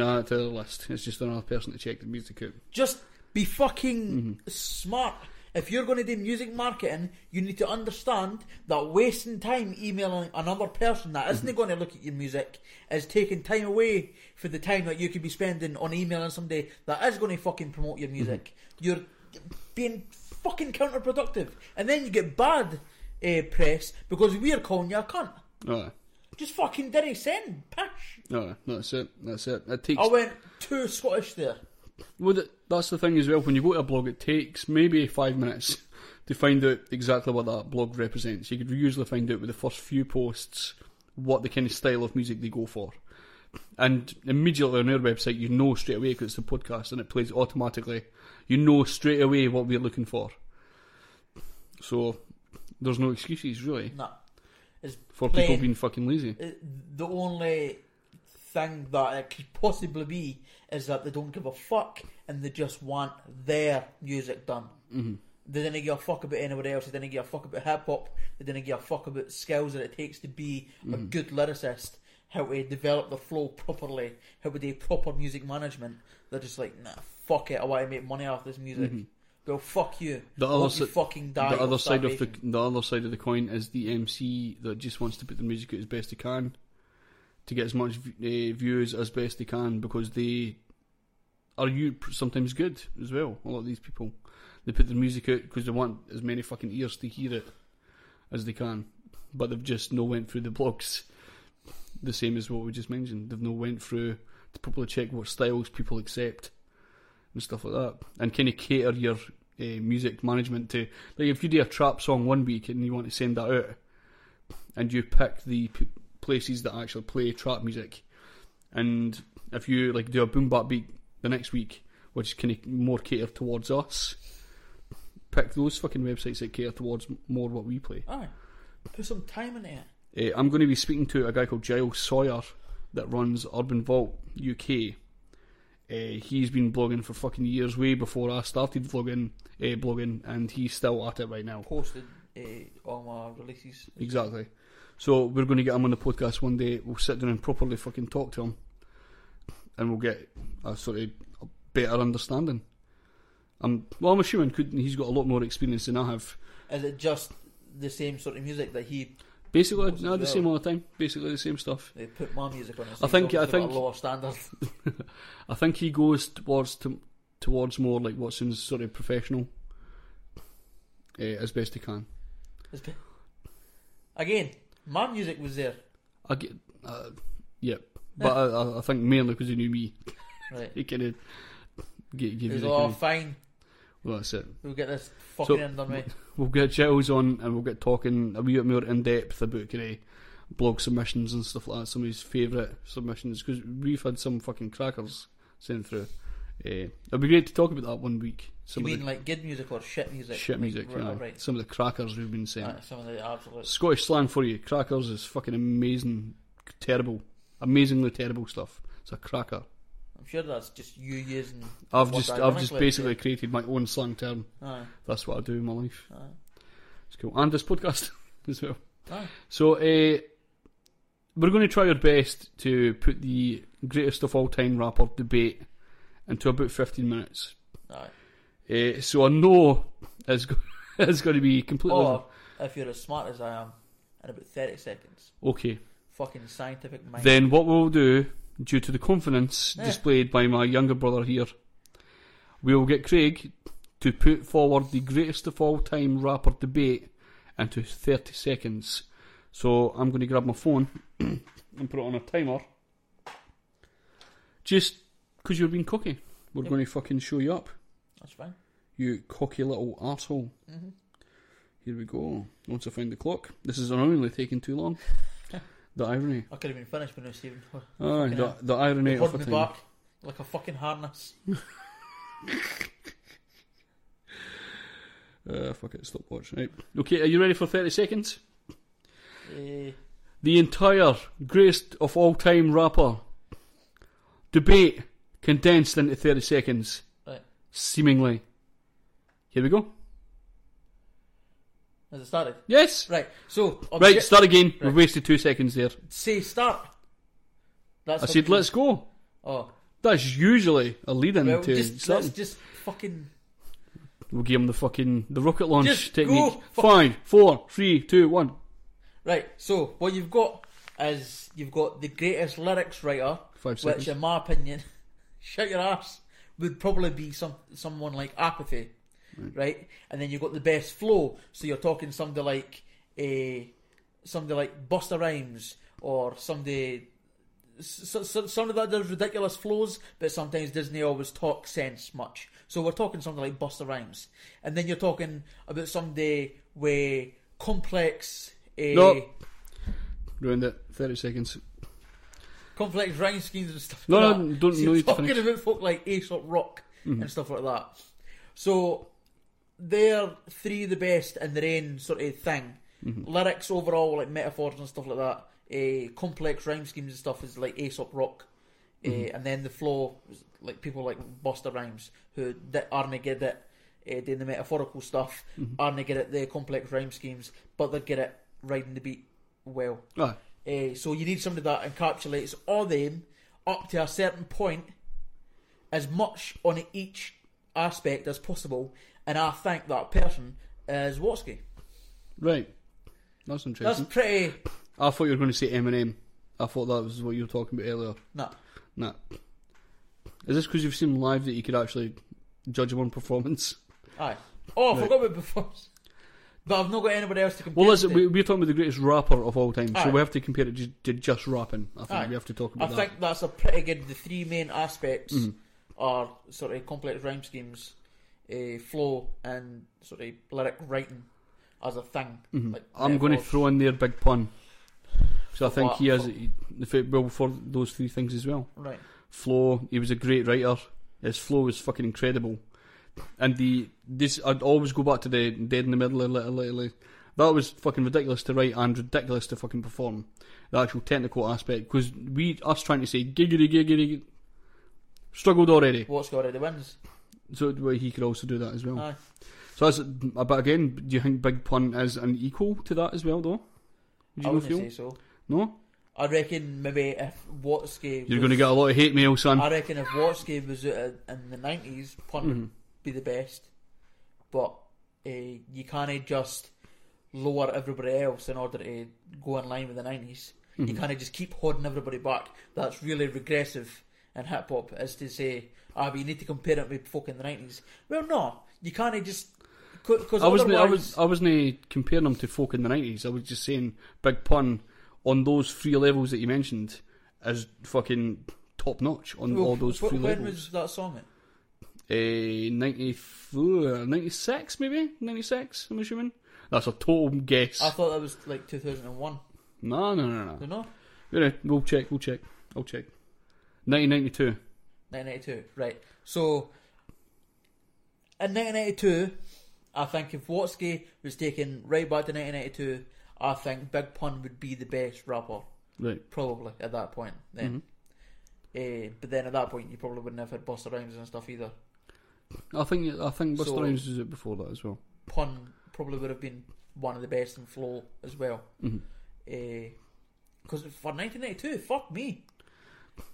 then add it to the list. It's just another person to check the music out. Just be fucking Mm-hmm. smart. If you're going to do music marketing, you need to understand that wasting time emailing another person that Mm-hmm. isn't going to look at your music is taking time away for the time that you could be spending on emailing somebody that is going to fucking promote your music. Mm-hmm. You're being fucking counterproductive, and then you get bad uh, press because we're calling you a cunt. Aye. Just fucking didn't send, pish. No, no, that's it. That's it. It takes. I went too Scottish there. Well, th- that's the thing as well. When you go to a blog, it takes maybe five minutes to find out exactly what that blog represents. You could usually find out with the first few posts what the kind of style of music they go for. And immediately on our website, you know straight away because it's a podcast and it plays automatically. You know straight away what we're looking for. So there's no excuses really No. For people being fucking lazy. Uh, the only thing that it could possibly be is that they don't give a fuck and they just want their music done. Mhm. They didn't give a fuck about anybody else. They didn't give a fuck about hip hop. They didn't give a fuck about skills that it takes to be a Mhm. good lyricist. How to develop the flow properly. How to do proper music management. They're just like, nah, fuck it. I want to make money off this music. Mhm. Well, fuck you. The other, si- fucking die. the other side of the the other side of the coin is the MC that just wants to put the music out as best he can to get as much v- uh, views as best they can because they are you sometimes good as well. A lot of these people they put their music out because they want as many fucking ears to hear it as they can, but they've just no went through the blogs the same as what we just mentioned. They've no went through to properly check what styles people accept and stuff like that, and kind of cater your uh, music management to like if you do a trap song one week and you want to send that out, and you pick the p- places that actually play trap music, and if you like do a boom bap beat the next week, which is kind of more catered towards us, pick those fucking websites that cater towards more what we play. Aye. Put some time in it. Uh, I'm going to be speaking to a guy called Giles Sawyer that runs Urban Vault UK. Uh, he's been blogging for fucking years, way before I started vlogging, uh, blogging, and he's still at it right now. Posted uh, all my releases. Exactly. So we're going to get him on the podcast one day. We'll sit down and properly fucking talk to him, and we'll get a sort of a better understanding. Um, well, I'm assuming could he's got a lot more experience than I have. Is it just the same sort of music that he Basically, no, as the same all the time. Basically, the same stuff. They put my music on. I think. I think. lower standard. I think he goes towards to, towards more like what sounds sort of professional, uh, as best he can. Again, my music was there. I get, uh, yeah, but I, I- think mainly because he knew me. Right. he kind of give, give you He's the all fine. Well, that's it. We'll get this fucking So, end done with. We'll get Giles on and we'll get talking a wee bit more in depth about kind of blog submissions and stuff like that. Some of his favourite submissions because we've had some fucking crackers sent through. Uh, it'd be great to talk about that one week. You Some of mean the like good music or shit music? shit music, right, yeah. right. Some of the crackers we've been sent. Aye, some of the absolute. Scottish slang for you. Crackers is fucking amazing, terrible, amazingly terrible stuff. It's a cracker. I'm sure that's just you using. I've just I've just basically created my own slang term. Aye. That's what I do in my life. Aye. It's cool. And this podcast as well. Aye. So uh, we're going to try our best to put the greatest of all time rapper debate into about 15 minutes. Aye. Uh, so I know it's, go- it's going to be completely Or if you're as smart as I am, in about thirty seconds. okay. Fucking scientific mind. Then what we'll do, due to the confidence Yeah. displayed by my younger brother here, we will get Craig to put forward the greatest of all time rapper debate into 30 seconds. So I'm going to grab my phone and put it on a timer. Just because you're being cocky. We're Yep. going to fucking show you up. That's fine. You cocky little arsehole. Mhm. Here we go. Once I find the clock. This is only taking too long. The irony. I could have been finished by now, Stephen. Oh, the, hell. the irony of me back like a fucking harness. Uh, fuck it, stopwatch. Right. Okay, are you ready for 30 seconds? Eh, The entire greatest of all time rapper debate condensed into 30 seconds. Right. Seemingly. Here we go. Has it started? Yes. Right. So Right, start again. We've wasted two seconds there. Say start. That's I said, let's go. Oh. That's usually a lead in Well, to just, let's just fucking. We'll give him the fucking the rocket launch Just technique. Fuck. Five, four, three, two, one. Right. So what you've got is you've got the greatest lyrics writer, Five which, in my opinion, shut your ass, would probably be some someone like Apathy, right? And then you've got the best flow. So you're talking somebody like a somebody like Busta Rhymes or somebody. So, so, somebody that does ridiculous flows, but sometimes Disney always talk sense much. So we're talking something like Busta Rhymes, and then you're talking about somebody with complex. Uh, No. Ruined it. 30 seconds. complex rhyme schemes and stuff. No, like no, that. don't- So no you're need to talking about folk like Aesop Rock Mhm. and stuff like that. So they're three of the best in their own sort of thing. Mhm. Lyrics overall, like metaphors and stuff like that. Uh, complex rhyme schemes and stuff is like Aesop Rock. Uh, Mhm. and then the flow, like people like Busta Rhymes who aren't good at uh, doing the metaphorical stuff, Mhm. aren't good at the complex rhyme schemes, but they're good at riding the beat well. Aye. Uh, so you need somebody that encapsulates all them up to a certain point, as much on each aspect as possible, and I think that person is Watsky. Right. That's interesting. That's pretty. I thought you were going to say Eminem. I thought that was what you were talking about earlier. No. No. Is this because you've seen live that you could actually judge him on performance? Aye. Oh, I Right. forgot about before. But I've not got anybody else to compare. Well, listen, to. we, we're talking about the greatest rapper of all time, so Aye. we have to compare it just, to just rapping. I think Aye. we have to talk I about that. I think that's a pretty good. The three main aspects Mhm. are sort of complex rhyme schemes, uh, flow, and sort of lyric writing as a thing. Mhm. Like I'm going to throw in there big pun. So I think what? he has the fit well for those three things as well. Right. Flow, he was a great writer. His flow was fucking incredible. And the this I'd always go back to the dead in the middle a little, little, That was fucking ridiculous to write and ridiculous to fucking perform. The actual technical aspect because we us trying to say giggity giggity struggled already. What's got already wins. So well, he could also do that as well. Aye. So that's, but again, do you think Big Pun is an equal to that as well, though? Would you I wouldn't feel? say so. No, I reckon maybe if Watsky you're going to get a lot of hate mail, son. I reckon if Watsky was in the nineties, Pun Mhm. would be the best. But uh, you can't just lower everybody else in order to go in line with the 90s You Mhm. can't just keep holding everybody back. That's really regressive in hip hop, is to say, ah, but you need to compare it with folk in the nineties. Well, no, you can't just because I wasn't. I was. I wasn't comparing them to folk in the nineties. I was just saying Big Pun on those three levels that you mentioned is fucking top notch on all those three when levels. When was that song? It? Eh, 94, 96 maybe? 96, I'm assuming? That's a total guess. I thought that was like two thousand and one. no, no, no, no. You know, we'll check, we'll check. I'll check. 1992. 1992, right? So in 1992, I think if Watsky was taken right back to 1992, I think Big Pun would be the best rapper. Right. Probably at that point. Then, mm-hmm. Eh, but then at that point, you probably wouldn't have had Busta Rhymes and stuff either. I think I think Buster So- Rhymes was it before that as well. Pun probably would have been one of the best in flow as well. Mm-hmm. Eh, because for 1992, fuck me.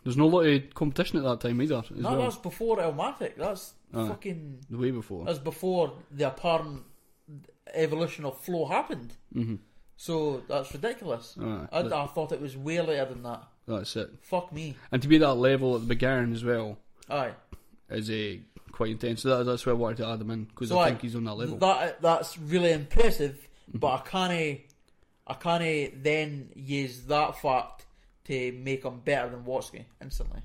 There's no lot of competition at that time either. As No, well. that's before Illmatic. That's Aye. fucking. The way before. That's before the apparent evolution of flow happened. Mhm. So that's ridiculous. Aye, I, that- I thought it was way later than that. That's it. Fuck me. And to be at that level at the beginning as well Aye. is a quite intense. So that, that's why I wanted to add him in because So I think he's on that level. Mm-hmm. That that's really impressive, but I can't, I can't then use that fact to make him better than Watsky instantly.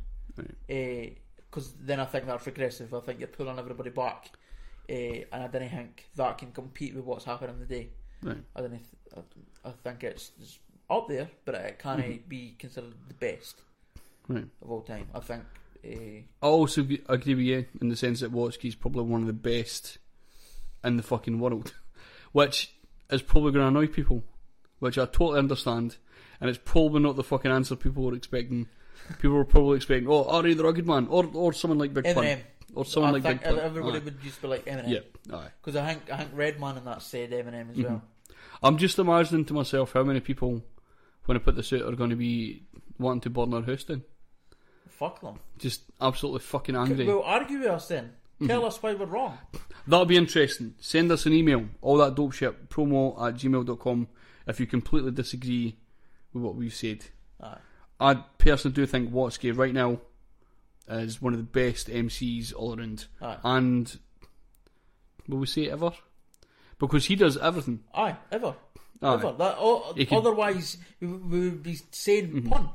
Because then I think that's regressive. I think you're pulling everybody back. uh, and I don't think that can compete with what's happening today. Right. I don't. Th- I, I think it's, it's up there, but it can't Mhm. be considered the best Right. of all time. I think. Uh, I also agree with you in the sense that Watsky's probably one of the best in the fucking world, which is probably going to annoy people, which I totally understand, and it's probably not the fucking answer people were expecting. People were probably expecting, oh, R.A. the Rugged Man, or or someone like Big Pun, or someone I like think Big Pun. everybody Aye. would just be like Eminem. Yep, aye. Because I think I think Redman and that said Eminem as Mhm. well. I'm just imagining to myself how many people, when I put this out, are going to be wanting to burn our house down. Fuck them. Just absolutely fucking angry. Well, argue with us then. Tell Mhm. us why we're wrong. That'll be interesting. Send us an email, all that dope shit, promo at gmail.com, if you completely disagree with what we've said. Aye. I personally do think Watsky right now is one of the best MCs all around. Aye. And will we say ever? Because he does everything. Aye, ever. Aye. Ever. That, o- He can- otherwise, we, would be saying Mhm. pun.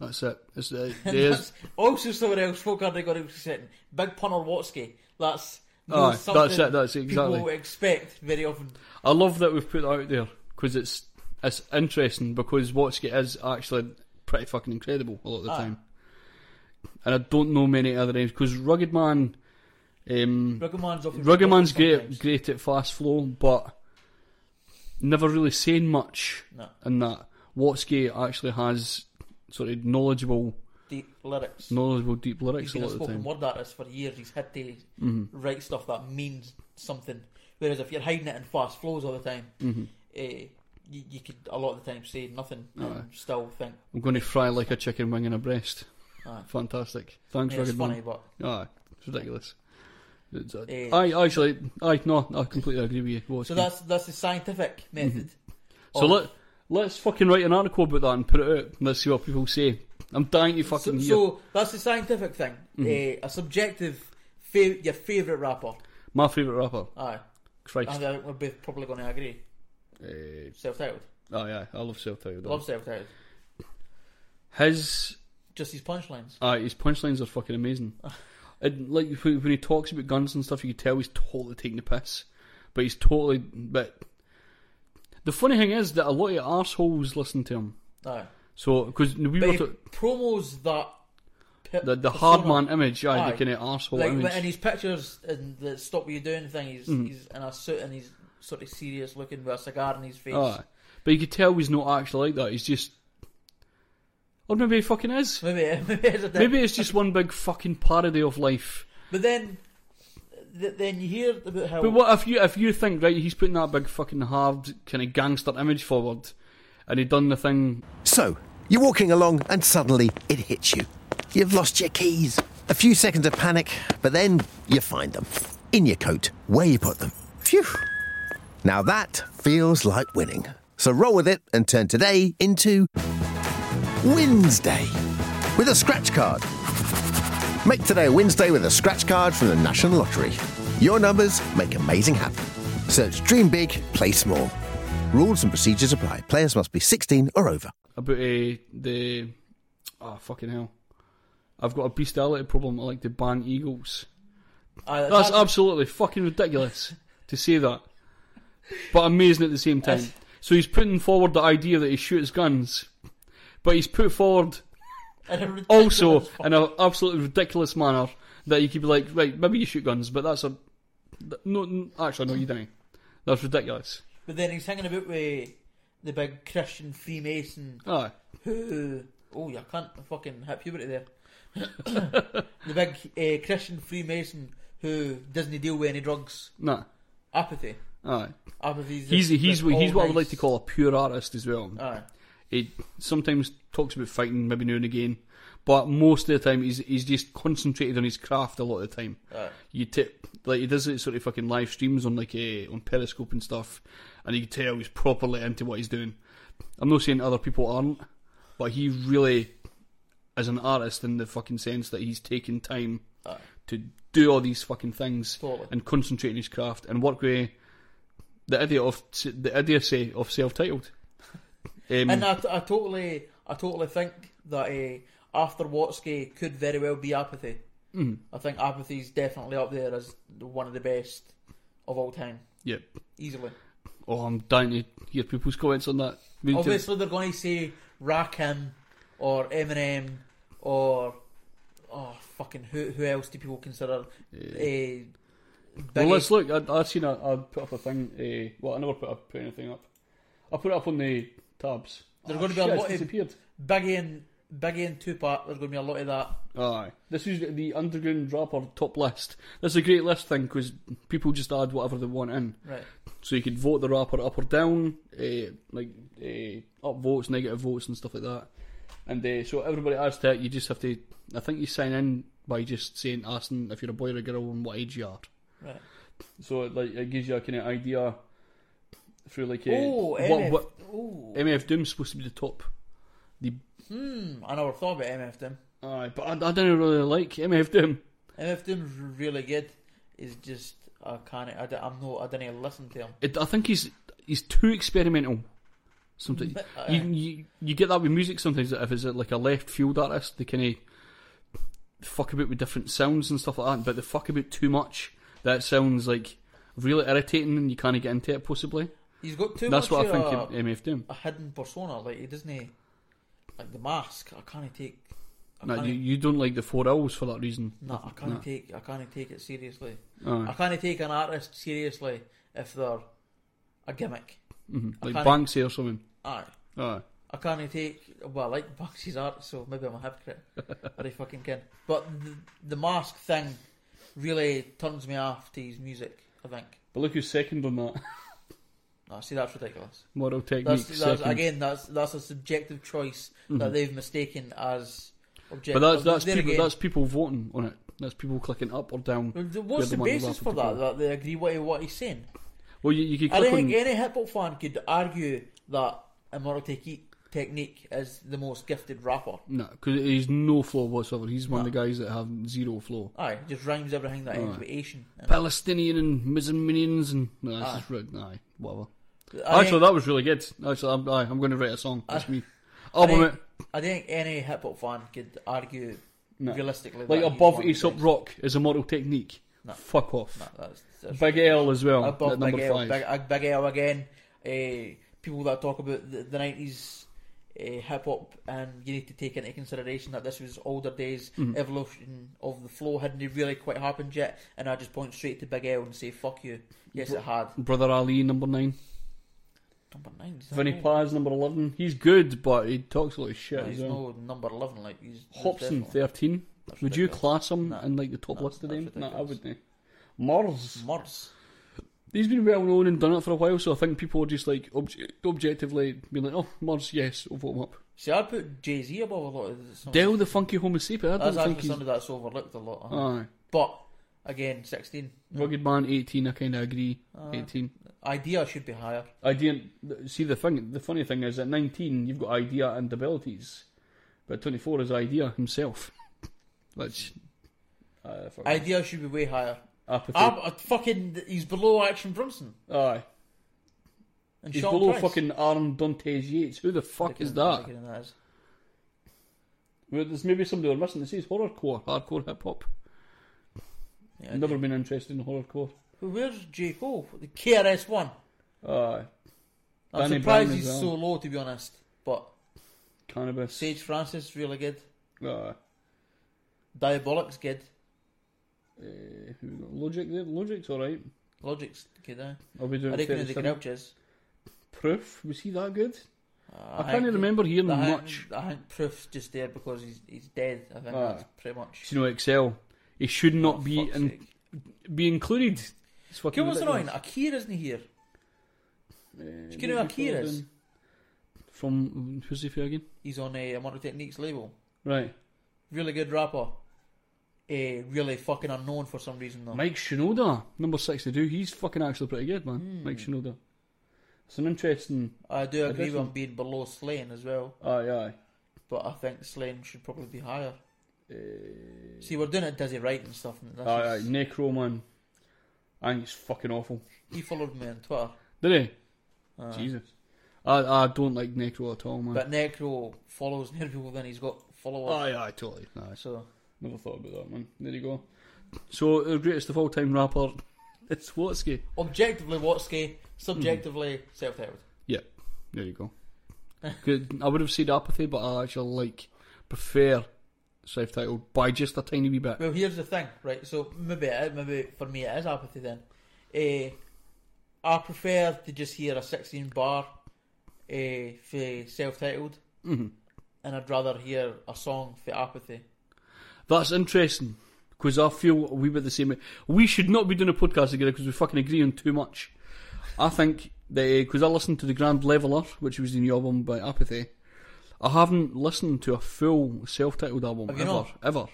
That's it. It's, uh, that's also somewhere else folk are going to saying Big pun or Watsky. That's Aye, that's it, that's exactly. people expect very often. I love that we've put that out there because it's it's interesting because Watsky is actually pretty fucking incredible a lot of the time, and I don't know many other names because Rugged Man, um, Rugged Man's often Rugged Man's great great at fast flow, but never really saying much No. in that. Watsky actually has sort of knowledgeable, Deep lyrics. knowledgeable deep lyrics He's a been a lot of the spoken word artist for years. He's had to Mhm. write stuff that means something. Whereas if you're hiding it in fast flows all the time, Mhm. eh, you, you could a lot of the time say nothing Aye. and still think. I'm going to fry like a chicken wing in a breast. Aye. Fantastic. Thanks, Yeah, it's Rugged funny, Man. but- Aye, it's ridiculous. It's, uh, Eh, I actually, I no, I completely agree with you. Watsky. So that's that's the scientific method. Mm-hmm. So of- let let's fucking write an article about that and put it out. Let's see what people say. I'm dying to So, fucking hear. so that's the scientific thing. Mhm. Eh, a subjective, fa- your favourite rapper. My favourite rapper. Aye. Christ. I think we're both probably going to agree. Eh, Celph Titled. oh yeah, I love Celph Titled. Love Celph Titled. His Just his punchlines. Aye, his punchlines are fucking amazing. and like when he talks about guns and stuff, you can tell he's totally taking the piss. But he's totally. But the funny thing is that a lot of assholes listen to him. Aye. So because we But were to, promos that. the the hard man image, aye, the kind of arsehole like, image. In his pictures and the stop what you're doing thing, he's, Mhm. he's in a suit and he's sort of serious looking with a cigar in his face. Aye. But you could tell he's not actually like that. He's just. Or maybe he fucking is. Maybe, maybe, it's a. Maybe it's just one big fucking parody of life. But then, th- then you hear about how. But what if you if you think right, he's putting that big fucking hard kind of gangster image forward, and he done the thing. So, you're walking along and suddenly it hits you. You've lost your keys. A few seconds of panic, but then you find them. In your coat, where you put them. Phew. Now that feels like winning. So roll with it and turn today into Wednesday with a scratch card. Make today a Wednesday with a scratch card from the National Lottery. Your numbers make amazing happen. Search Dream Big, Play Small. Rules and procedures apply. Players must be 16 or over. about uh, the oh fucking hell. I've got a bestiality problem. I like to ban eagles. Aye, That's that's- absolutely fucking ridiculous to say that, but amazing at the same time. So he's putting forward the idea that he shoots guns, but he's put forward In also in an absolutely ridiculous manner that you could be like, right, maybe you shoot guns, but that's a no. Actually, no, you didn't. That's ridiculous. But then he's hanging about with the big Christian Freemason. Aye. Who. Oh, you can't fucking hit puberty there. the big uh, Christian Freemason who doesn't deal with any drugs. No. Apathy. Aye. He's the- he's the he's what I would like to call a pure artist as well. Aye. He sometimes talks about fighting, maybe now and again, but most of the time he's he's just concentrated on his craft a lot of the time. Aye. You tip like he does it sort of fucking live streams on like uh, on Periscope and stuff, and you can tell he's properly into what he's doing. I'm not saying other people aren't, but he really is an artist in the fucking sense that he's taking time Aye. to do all these fucking things Totally. and concentrate on his craft and work with the idiot of the idiocy of Celph Titled. Um, and I, I totally, I totally think that uh, after Watsky could very well be apathy. Mhm. I think apathy is definitely up there as one of the best of all time, Yep. easily. Oh, I'm dying to hear people's comments on that. Obviously, they're going to say Rakim or Eminem or oh fucking who who else do people consider? Uh, Well, let's look. I, I seen a, I put up a thing. Uh, well, I never put up put anything up. I put it up on the tabs. There's Oh, going to be a shit, lot it's of disappeared. Biggie and Biggie and Tupac. There's going to be a lot of that. Aye. This is the underground rapper top list. This is a great list thing because people just add whatever they want in. Right. So you could vote the rapper up or down, uh, like uh, up votes, negative votes, and stuff like that. And uh, so everybody adds to it. You just have to. I think you sign in by just saying, asking if you're a boy or a girl and what age you are. Right. So it, like it gives you a kind of idea through like uh, Oh, what, MF what ooh. MF Doom's supposed to be the top. The Hmm. I never thought about MF Doom. aye, but I, I didn't really like MF Doom. MF Doom's really good. Is just I can't. I, don't- I'm not. I didn't even listen to him. It, I think he's he's too experimental. Sometimes But, uh, you, you you get that with music sometimes. If it's like a left field artist, they kind of fuck about with different sounds and stuff like that. But they fuck about too much. That sounds like really irritating, and you can't get into it possibly. He's got too That's much what I think of MF Doom. a hidden persona. Like he doesn't like the mask. I can't take. I No, can't, you, you don't like the four L's for that reason. no, I can't No. take. I can't take it seriously. Aye. I can't take an artist seriously if they're a gimmick. Mhm, I Like Banksy or something. Aye. Aye. I can't take. Well, I like Banksy's art, so maybe I'm a hypocrite. but I fucking can. But the, the mask thing really turns me off to his music. I think. But look who's second on that. No, see, that's ridiculous. Moral technique. That's, that's second. again, that's that's a subjective choice Mhm. that they've mistaken as objective. But that's that's people again, that's people voting on it. That's people clicking up or down. What's the want basis for that? That they agree with what he's saying. Well, you, you could I don't on. think any hip hop fan could argue that a Immortal Technique Technique as the most gifted rapper. No, because he's no flow whatsoever. He's one of the guys that have zero flow. Aye, just rhymes everything that ends with Asian. Palestinian and Mizaminians and no, that's Aye. just rude. Aye, whatever. I Actually, think- that was really good. Actually, I'm, aye, I'm going to write a song. That's I- me. I Album think, it. I think any hip hop fan could argue No. realistically Like that above Aesop. Rock is a model technique. No. Fuck off. No, that's, that's Big L as well. above at number Big L, five. Big, uh, Big L again. Uh, people that talk about the, the 90s uh, hip hop, and you need to take into consideration that this was older days. Mhm. Evolution of the flow hadn't really quite happened yet, and I just point straight to Big L and say, "Fuck you." Yes, it had. Brother Ali, number nine. Number nine. Vinny right? Paz, number 11. He's good, but he talks a lot of shit No, he's well. no number eleven. Like he's Hopsin, 13. That's Would you class him No, in like the top no, list of them? No, I wouldn't. Mars. Mars. He's been well known and done it for a while, so I think people are just like obje- objectively being like, oh, Mars, yes, we'll vote him up. See, I'd put Jay Z above a lot of some Del the Funky Homosapien, I That's don't think actually he's. something that's overlooked a lot. huh? Aye. But again, sixteen. Rugged Man, 18, I kind of agree. Uh, 18. Eyedea should be higher. Eyedea. See, the thing, the funny thing is, at 19, you've got Eyedea and abilities, but 24 is Eyedea himself. Which. Uh, Eyedea should be way higher. Apathy. Ah, but fucking, he's below Action Bronson. Aye. And He's Sean below Price. fucking Aaron Dantes Yates. Who the fuck is that? That is. Well, there's maybe somebody we're missing that says horrorcore, hardcore hip hop. Yeah, Never been interested in horrorcore. Who- Where's J Cole? The KRS One. Aye. I'm Danny surprised Brown he's as so low, to be honest. But Canibus. Sage Francis really good. Aye. Diabolic's good. Uh, who we got? Logic there. Logic's alright. Logic's good. Eh? I'll be doing I reckon the 37. Grouch is. Proof. Was he that good? Uh, I can't think- remember hearing I much. I think Proof's just there because he's he's dead. I think Aye. that's pretty much. You know, Excel. He should not Oh, be in, be included. It's fucking what's annoying? Akira isn't here. Uh, Do you know who what do you Akira is? From who's he for again? He's on a Immortal Techniques label. Right. Really good rapper. Eh, really fucking unknown for some reason though. Mike Shinoda, number sixty-two. He's fucking actually pretty good, man. Hmm. Mike Shinoda. It's an interesting. I do agree with addition. him being below Slaine as well, Aye, aye. but I think Slaine should probably be higher. Uh, See, we're doing it Dizzy Wright and stuff. And aye, aye. is- Necro man. I think he's fucking awful. He followed me on Twitter. Did he? Aye. Jesus. I I don't like Necro at all, man. But Necro follows more people than he's got followers. Aye, aye, totally. Aye. So Never thought about that, man. There you go. So, the greatest of all time rapper, it's Watsky. Objectively Watsky, subjectively Mm-hmm. Celph Titled. Yeah, there you go. Good. I would have said apathy, but I actually like prefer Celph Titled by just a tiny wee bit. Well, here's the thing, right? So maybe it is, maybe for me it is apathy then. Eh, I prefer to just hear a 16 bar uh, for Celph Titled, Mhm. and I'd rather hear a song for apathy. That's interesting because I feel a wee bit the same. way. We should not be doing a podcast together because we fucking agree on too much. I think that eh, because I listened to the Grand Leveler, which was the new album by Apathy. I haven't listened to a full Celph Titled album ever, not? ever.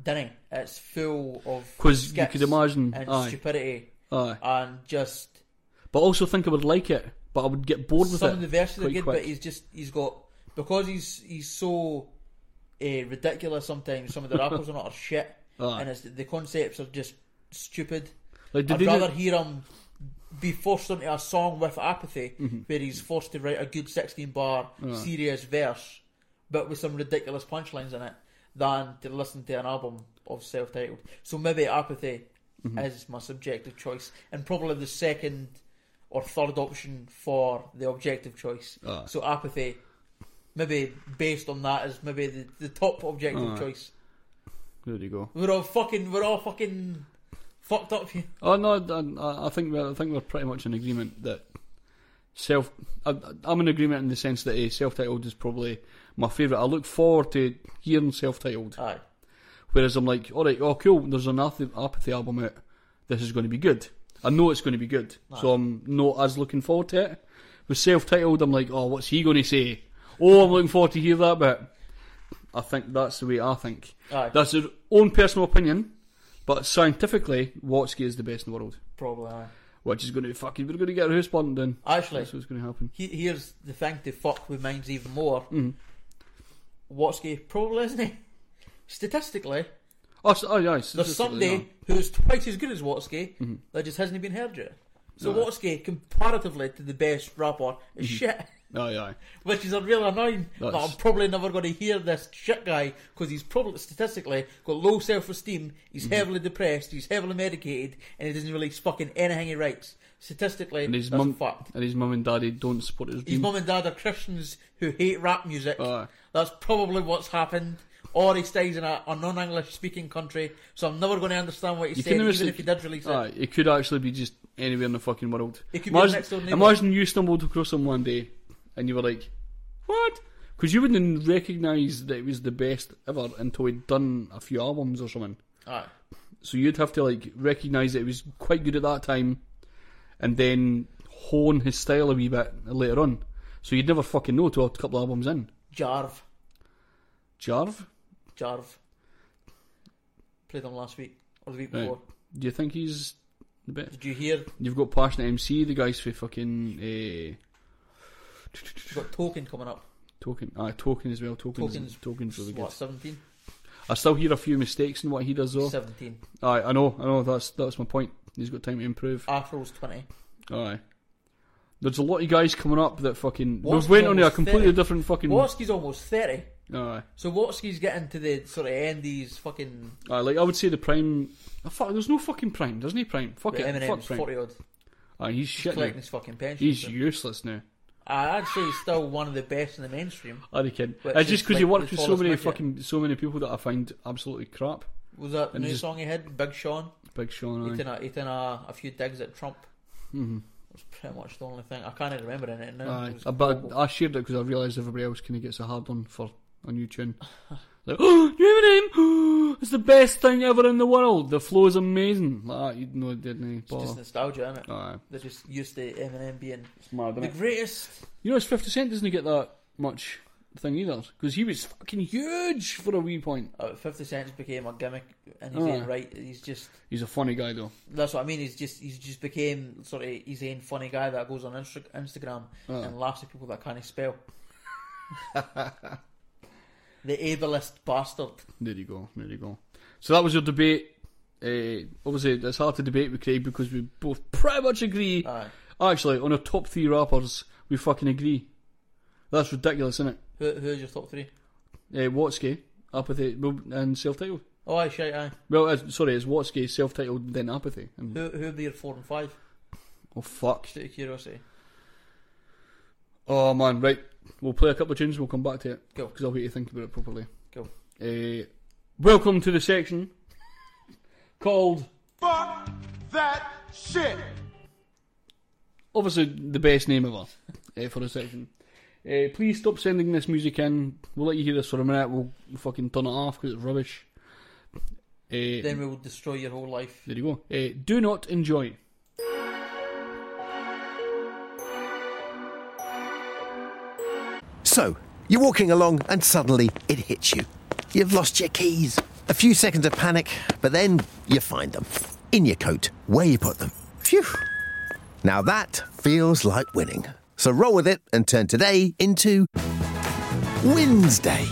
Dinning, it's full of because you could imagine- and aye. stupidity Aye. and just But I also think I would like it, but I would get bored with some it. of the verses are good, quick. but he's just he's got because he's he's so uh, ridiculous. Sometimes some of the rappers are not are shit, Aye. and it's, the concepts are just stupid. Like, did I'd they do- rather hear him be forced into a song with apathy, Mhm. where he's forced to write a good sixteen bar serious verse, but with some ridiculous punchlines in it, than to listen to an album of Celph Titled. So maybe apathy Mhm. is my subjective choice, and probably the second or third option for the objective choice. Aye. So apathy, maybe based on that, is maybe the, the top objective choice. There you go. We're all fucking, we're all fucking fucked up here. Oh no, I, I think we're, I think we're pretty much in agreement that self. I, I'm in agreement in the sense that uh, Celph Titled is probably my favourite. I look forward to hearing Celph Titled. Aye. Whereas I'm like, all right, oh cool, there's an apathy, apathy album out. This is going to be good. I know it's going to be good, so I'm not as looking forward to it. With Celph Titled, I'm like, oh, what's he going to say? Oh, I'm looking forward to hear that bit. I think that's the way I think. Aye. That's your own personal opinion, but scientifically, Watsky is the best in the world. Probably. Aye. Which is going to fucking, we're going to get a house burned down. Actually, that's what's going to happen. He, here's the thing to fuck with minds even more. Mhm. Watsky probably isn't he? Statistically, Oh, so, oh yeah, there's somebody who's twice as good as Watsky Mhm. that just hasn't been heard yet. So Aye. Watsky, comparatively to the best rapper, is Mhm. shit. Aye, aye. Which is a real annoying. That That's- I'm probably never going to hear this shit guy because he's probably statistically got low self esteem. He's Mhm. heavily depressed. He's heavily medicated, and he doesn't release fucking anything he writes. Statistically, And his mum and his mum and daddy don't support his His mum and dad are Christians who hate rap music. Aye. That's probably what's happened. Or he stays in a, a non-English speaking country, so I'm never going to understand what he's saying, even listen- if he did release it. Aye, it could actually be just anywhere in the fucking world. It could be imagine, next door neighbour. imagine you stumbled across him one day and you were like, "What?" Because you wouldn't recognise that it was the best ever until he'd done a few albums or something. Aye. So you'd have to like recognise that it was quite good at that time, and then hone his style a wee bit later on. So you'd never fucking know till a couple of albums in. Jarv. Jarv, Jarv. Played him last week, or the week right. before. Do you think he's the best? Did you hear? You've got passionate MC, the guys for fucking. Uh, He's got Token coming up. Token, ah, token as well. Tokens, Token's, tokens really good. what, 17? I still hear a few mistakes in what he does though. 17. Aye, I know, I know. That's that's my point. He's got time to improve. Afro's 20. Aye. There's a lot of guys coming up that fucking. Watsky's We've went on a almost completely 30. different fucking. Watsky's almost 30. Aye. So Watsky's getting to the sort of end these fucking. Aye, like I would say the prime. Oh, fuck, there's no fucking prime, doesn't he? Prime. Fuck it. Eminem's fuck prime. 40 odd. Aye, he's shit. now. collecting his fucking pension, He's so- useless now. I'd say he's still one of the best in the mainstream. I reckon. It's just because he like worked the with so many midget. fucking so many people that I find absolutely crap. Was that the And new just- song he had? Big Sean? Big Sean. He did a, he did a, a few digs at Trump. Mhm. That's pretty much the only thing. I can't even remember in it now. Aye, It was Uh, but I shared it because I realised everybody else kind of gets a hard one for a new tune. like, oh, Eminem, it's the best thing ever in the world. The flow is amazing. Like, that, you know, it didn't he? It's just nostalgia, isn't it? Aye. They're just used to Eminem being mad, the innit? greatest. You know, it's 50 Cent doesn't get that much thing either because he was fucking huge for a wee point. Uh, 50 Cent's became a gimmick and he's Aye. right. He's just. He's a funny guy though. That's what I mean. He's just he's just became sort of he's own funny guy that goes on Insta- Instagram Aye. and laughs at people that can't spell. the ableist bastard. There you go. There you go. So that was your debate. Uh, obviously, it's hard to debate with Craig because we both pretty much agree. Aye. Actually, on our top three rappers, we fucking agree. That's ridiculous, isn't it? Who, who's your top three? Uh, Watsky, Apathy, and Celph Titled. Oh, aye, shite, aye. Well, uh, sorry, it's Watsky Celph Titled then Apathy. And, Who, who would be your four and five? oh fuck! Just out of curiosity. Oh man, right. We'll play a couple of tunes. and We'll come back to it. Go. Because I'll wait to think about it properly. Go. Uh, welcome to the section called Fuck that shit. obviously the best name ever uh, for a section. Uh, please stop sending this music in. We'll let you hear this for a minute. We'll fucking turn it off because it's rubbish. Uh, Then we will destroy your whole life. there you go. Uh, do not enjoy. So, you're walking along and suddenly it hits you. You've lost your keys. A few seconds of panic, but then you find them. In your coat, where you put them. Phew. Now that feels like winning. So roll with it and turn today into Wednesday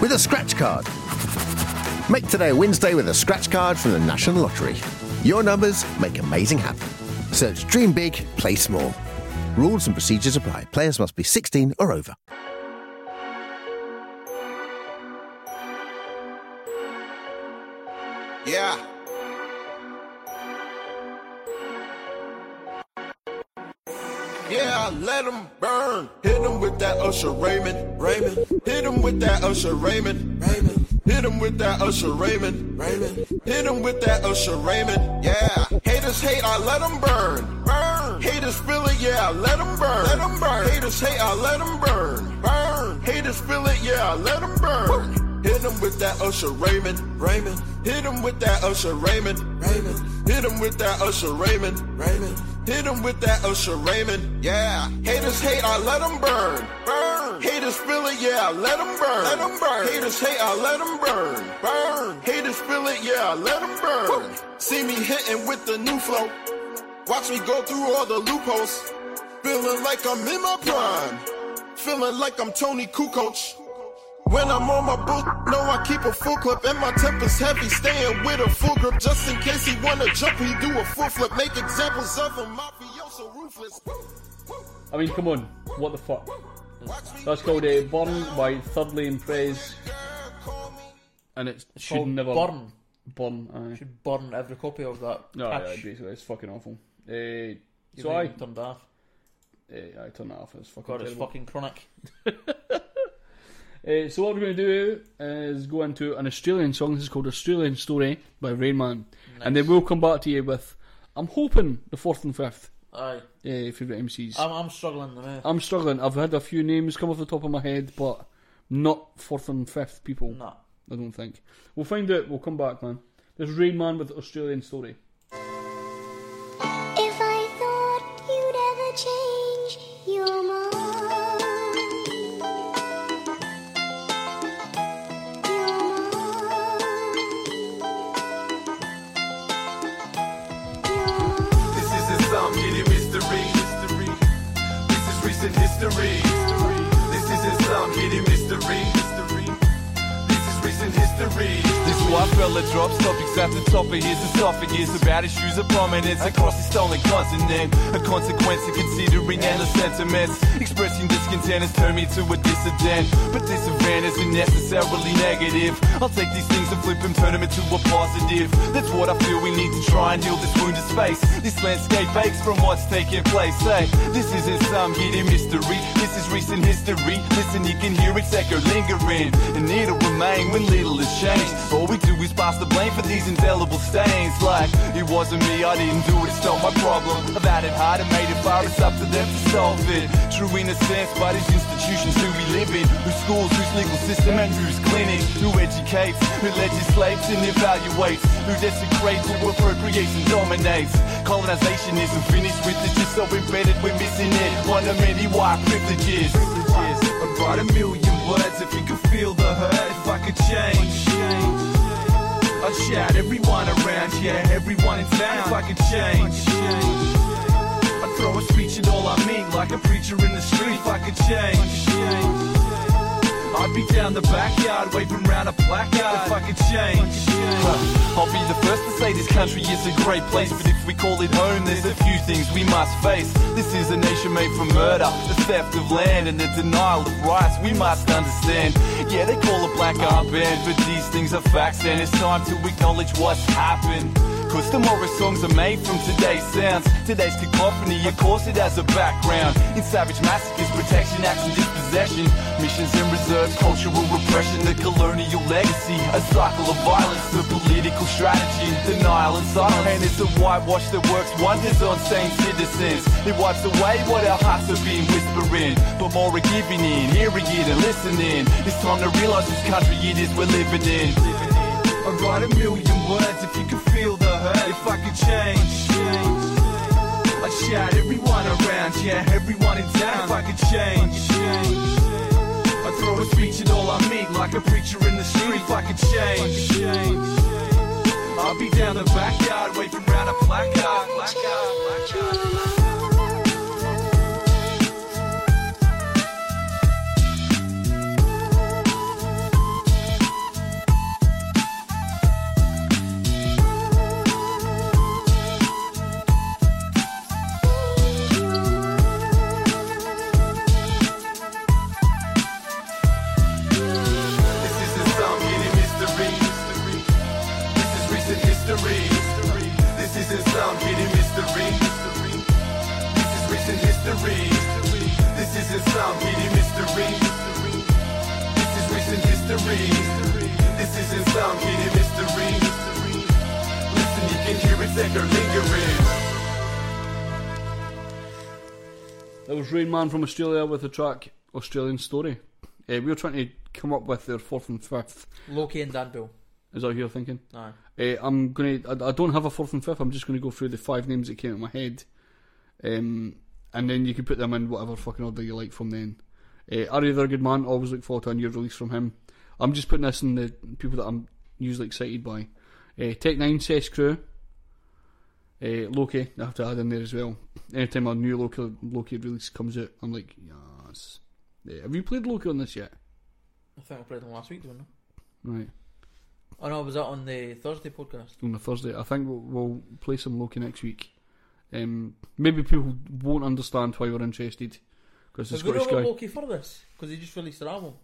with a scratch card. Make today a Wednesday with a scratch card from the National Lottery. Your numbers make amazing happen. Search Dream Big, Play Small. Rules and procedures apply. Players must be 16 or over. Let them burn. Hit them with that Usher Raymond. Raymond. Hit them with that Usher Raymond. Raymond. Hit them with that Usher Raymond. Raymond. Hit them with that Usher Raymond. Yeah. Haters hate, I let them burn. Burn. Haters feel it, yeah, I let them burn. Let them burn. Haters hate, I let them burn. Burn. Haters feel it, yeah, I let them burn. Hit them with that Usher Raymond. Raymond. Hit them with that Usher Raymond. Raymond. Hit them with that Usher Raymond. Raymond. Hit them with that Usher Raymond. Yeah. Haters hate, I let them burn. Burn. Haters feel it, yeah, I let them burn. Let them burn. Haters hate, I let them burn. Burn. Haters feel it, yeah, I let them burn. See me hitting with the new flow. Watch me go through all the loopholes. Feeling like I'm in my prime. Feeling like I'm Tony Kukoc. When I'm on my book, no, I keep a full clip and my temper's heavy. Staying with a full grip just in case he wanna jump. He do a full flip. Make examples of him. Mafioso ruthless. I mean, come on. What the fuck? That's called a Burn by Third Lane Prez. And it should never. Burn. Burn, aye. Should burn every copy of that. No, yeah, basically, it's fucking awful. Uh, so I. turned off. Uh, I turned that off. It's fucking God, it's fucking chronic. Uh, so what we're going to do is go into an Australian song. This is called Australian Story by Rain Man. And then we'll come back to you with, I'm hoping, the fourth and fifth Aye. uh, favourite MCs. I'm, I'm struggling. I'm struggling. I've had a few names come off the top of my head, but not fourth and fifth people. No. I don't think. We'll find out. We'll come back, man. There's Rain Man with Australian Story. Recent This white fella drops topics at the top of his esophagus about issues of prominence across the stolen continent. A consequence of considering endless sentiments. Expressing discontent has turned me to a dissident. But event isn't necessarily negative. I'll take these things and flip them, turn them into a positive. That's what I feel we need to try and heal this wounded space. This landscape aches from what's taking place. Hey, this isn't some hidden mystery. This is recent history. Listen, you can hear its echo lingering. And it'll remain when little has changed. All we do is pass the blame for these indelible stains. Like, it wasn't me, I didn't do it, it's not my problem. I've had it hard and made it far, it's up to them to solve it. True innocence but it's institutions who we live in. Whose schools, whose legal system, and whose clinic. Who educates, who legislates and evaluates. Who desecrates, who appropriates and dominates. Colonization isn't finished with it, just so embedded we're missing it. One of many white privileges. I'd write a million words if you could feel the hurt. If I could change, Oh, I'd shout everyone around, yeah, everyone in town. If I could change, I'd throw a speech at all I meet, like a preacher in the street. If I could change, I'd be down the backyard, waving round a placard. If I could change. Huh. I'll be the first to say this country is a great place, but if we call it home, there's a few things we must face. This is a nation made from murder, the theft of land, and the denial of rights. We must understand. Yeah, they call a black armband, but these things are facts, and it's time to acknowledge what's happened. Cause tomorrow's songs are made from today's sounds. Today's cacophony, of course, it has a background. In savage massacres, protection, acts, and dispossession. Missions and reserves, cultural repression, the colonial legacy. A cycle of violence, the political strategy, denial and silence. And it's a whitewash that works wonders on sane citizens. It wipes away what our hearts have been whispering. But more are giving in, hearing it and listening. It's time to realize whose country it is we're living in. I'd write a million words if you could feel the. If I could change, I'd shout everyone around, yeah, everyone in town. If I could change, I'd throw a speech at all I meet, like a preacher in the street. If I could change, I'll be down the backyard, waving round a placard. Some hidden mystery. This is recent history. This isn't some hidden mystery. Listen, you can hear its echo lingering. That was Rain Man from Australia with the track Australian Story. Uh, we were trying to come up with their fourth and fifth. Loki and Danville. Is that what you're thinking? Aye. Uh, I'm gonna. I, I don't have a fourth and fifth. I'm just gonna go through the five names that came to my head, um, and then you can put them in whatever fucking order you like from then. Uh, R.A. the Rugged Man? Always look forward to a new release from him. I'm just putting this in the people that I'm usually excited by. Uh, Tech N9ne, Cess Crew, uh, Loki. I have to add in there as well. Anytime a new Loki Loki release comes out, I'm like, yes. Uh, have you played Loki on this yet? I think I played them last week, didn't I? Right. Oh no, was that on the Thursday podcast? on the Thursday. I think we'll, we'll play some Loki next week. Um, maybe people won't understand why we're interested because the Scottish guy. Loki for this? Because he just released their album.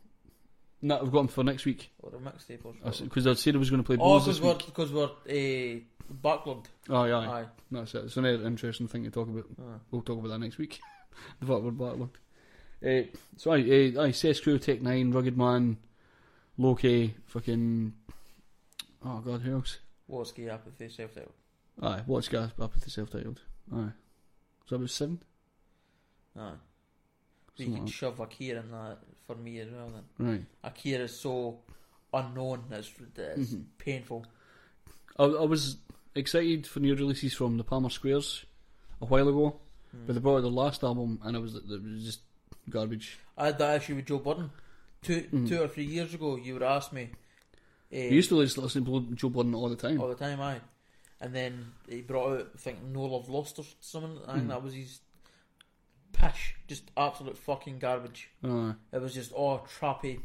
No, I've got him for next week. Or a mixtape or something. Because I said I was going to play Oh, Blues this because we're, we're uh, backlogged. Oh, yeah, Aye. That's it. It's another interesting thing to talk about. Aye. We'll talk about that next week. the fact we're backlogged. Uh, so, aye, uh, aye, Cess Crew, Tech N9ne, Rugged Man, Loki, fucking. Oh, God, who else? Watsky, Apathy, Celph Titled. Aye, What's Gas, Apathy Self Aye. So that was seven? Aye. But you Something can like- shove Akira in that for me as well then. Right. Akira is so unknown, it's, it's painful. I, I was excited for new releases from the Palmer Squares a while ago, Hmm. but they brought out their last album and it was, it was just garbage. I had that issue with Joe Budden. 2 Mhm. two or three years ago, you would ask me. Uh, We used to just listen to Joe Budden all the time. all the time, aye. And then he brought out, I think, No Love Lost or something. I think Mhm. that was his pish. Just absolute fucking garbage. Aye. It was just all trappy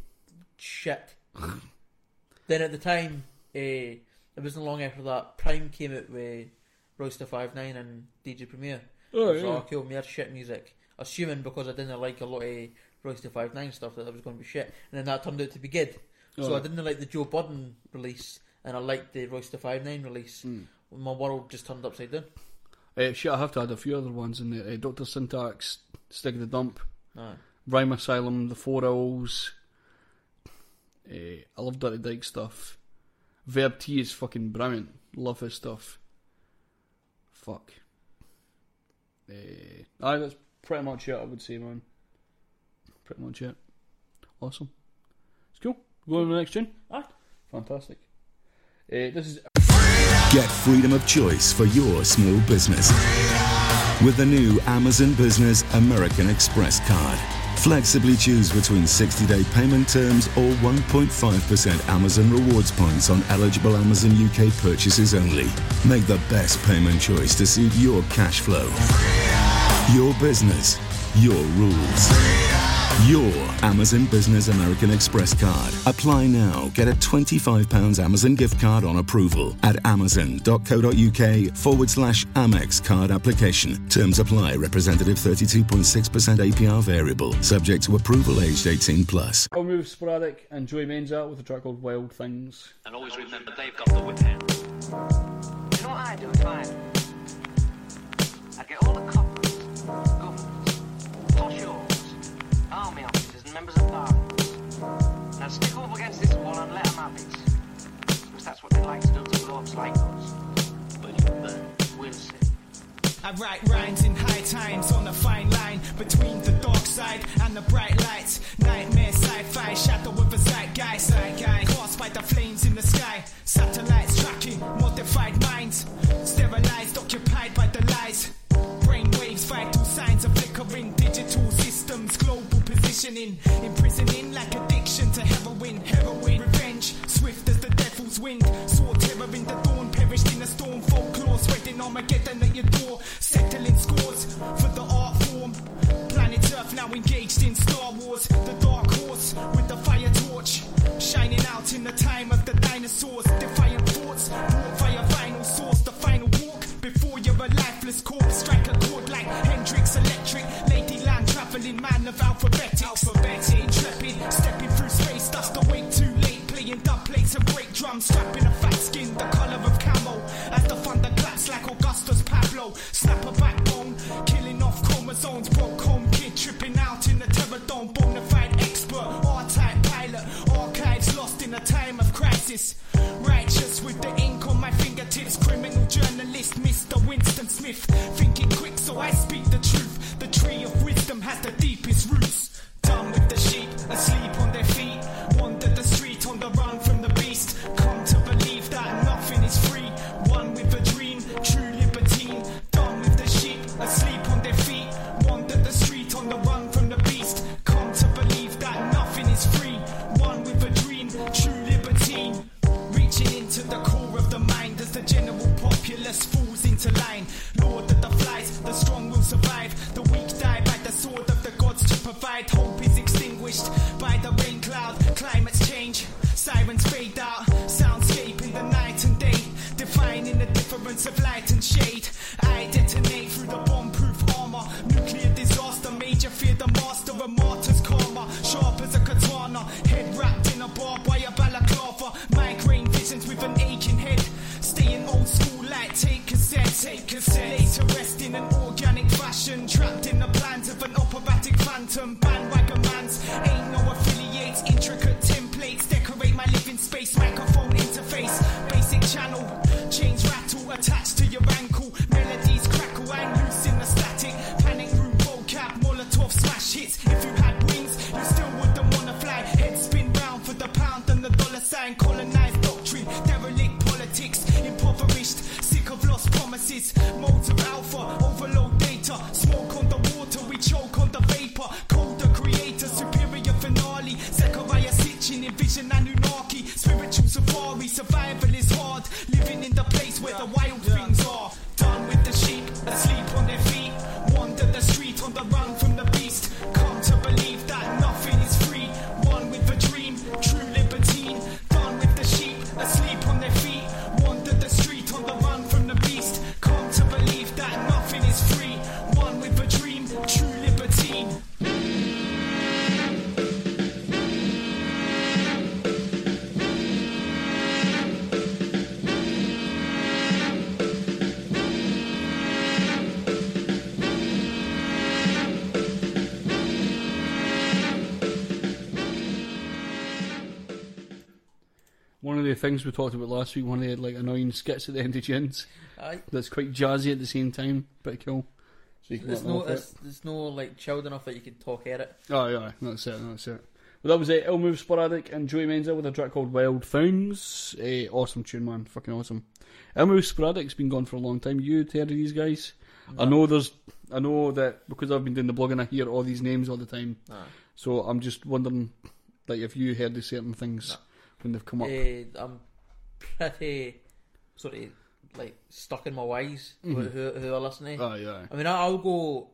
shit. then at the time, uh, it wasn't long after that, PRhyme came out with Royce da 5'9" and DJ Premier. Oh, I was yeah. okay, well, mere shit music. Assuming because I didn't like a lot of Royce da 5'9" stuff that it was going to be shit. And then that turned out to be good. So Oh. I didn't like the Joe Budden release and I liked the Royce da 5'9" release. Hmm. My world just turned upside down. Uh, shit, I have to add a few other ones in there. Uh, Dr. Syntax, Stig the Dump, Aye. Rhyme Asylum, The Four Owls. Uh, I love Dirty Dike stuff. Verb T is fucking brilliant. Love his stuff. Fuck. Uh, aye, that's pretty much it, I would say, man. Pretty much it. Awesome. It's cool. Go on to the next tune? Aye. Fantastic. Uh, this is Get freedom of choice for your small business with the new Amazon Business American Express card. Flexibly choose between 60 day payment terms or 1.5% Amazon rewards points on eligible Amazon UK purchases only. Make the best payment choice to suit your cash flow. Your business, your rules your Amazon Business American Express card. Apply now. Get a £25 Amazon gift card on approval at amazon.co.uk forward slash Amex card application. Terms apply. Representative 32.6% APR variable. Subject to approval aged 18 plus. I'll move sporadic and Joey Menza with a track called Wild Things. And always remember they've got the whip hand. You know what I do, fine. I write rhymes in high times on a fine line between the dark side and the bright lights. Nightmare sci-fi, shadow of a zeitgeist. zeitgeist. Caused by the flames in the sky. Satellites tracking modified minds. Sterilized, occupied by the lies. Brainwaves, vital signs of flickering digital systems. Global positioning. things we talked about last week. One of the like annoying skits at the end of Gins. Aye. That's quite jazzy at the same time. Pretty cool. So there's no there's, there's, no like child enough that you can talk at it. Oh yeah, that's it, that's it. Well, that was it. Elmo Move Sporadic and Joey Menzel with a track called Wild Things. A awesome tune, man. Fucking awesome. Elmo Sporadic's been gone for a long time. You heard of these guys? No. I know there's. I know that because I've been doing the blog and I hear all these names all the time. No. So I'm just wondering, like, if you heard of certain things. No when they've come up? Uh, I'm pretty sort of like stuck in my ways mm-hmm. who, who are listening. Oh, yeah. I mean, I'll go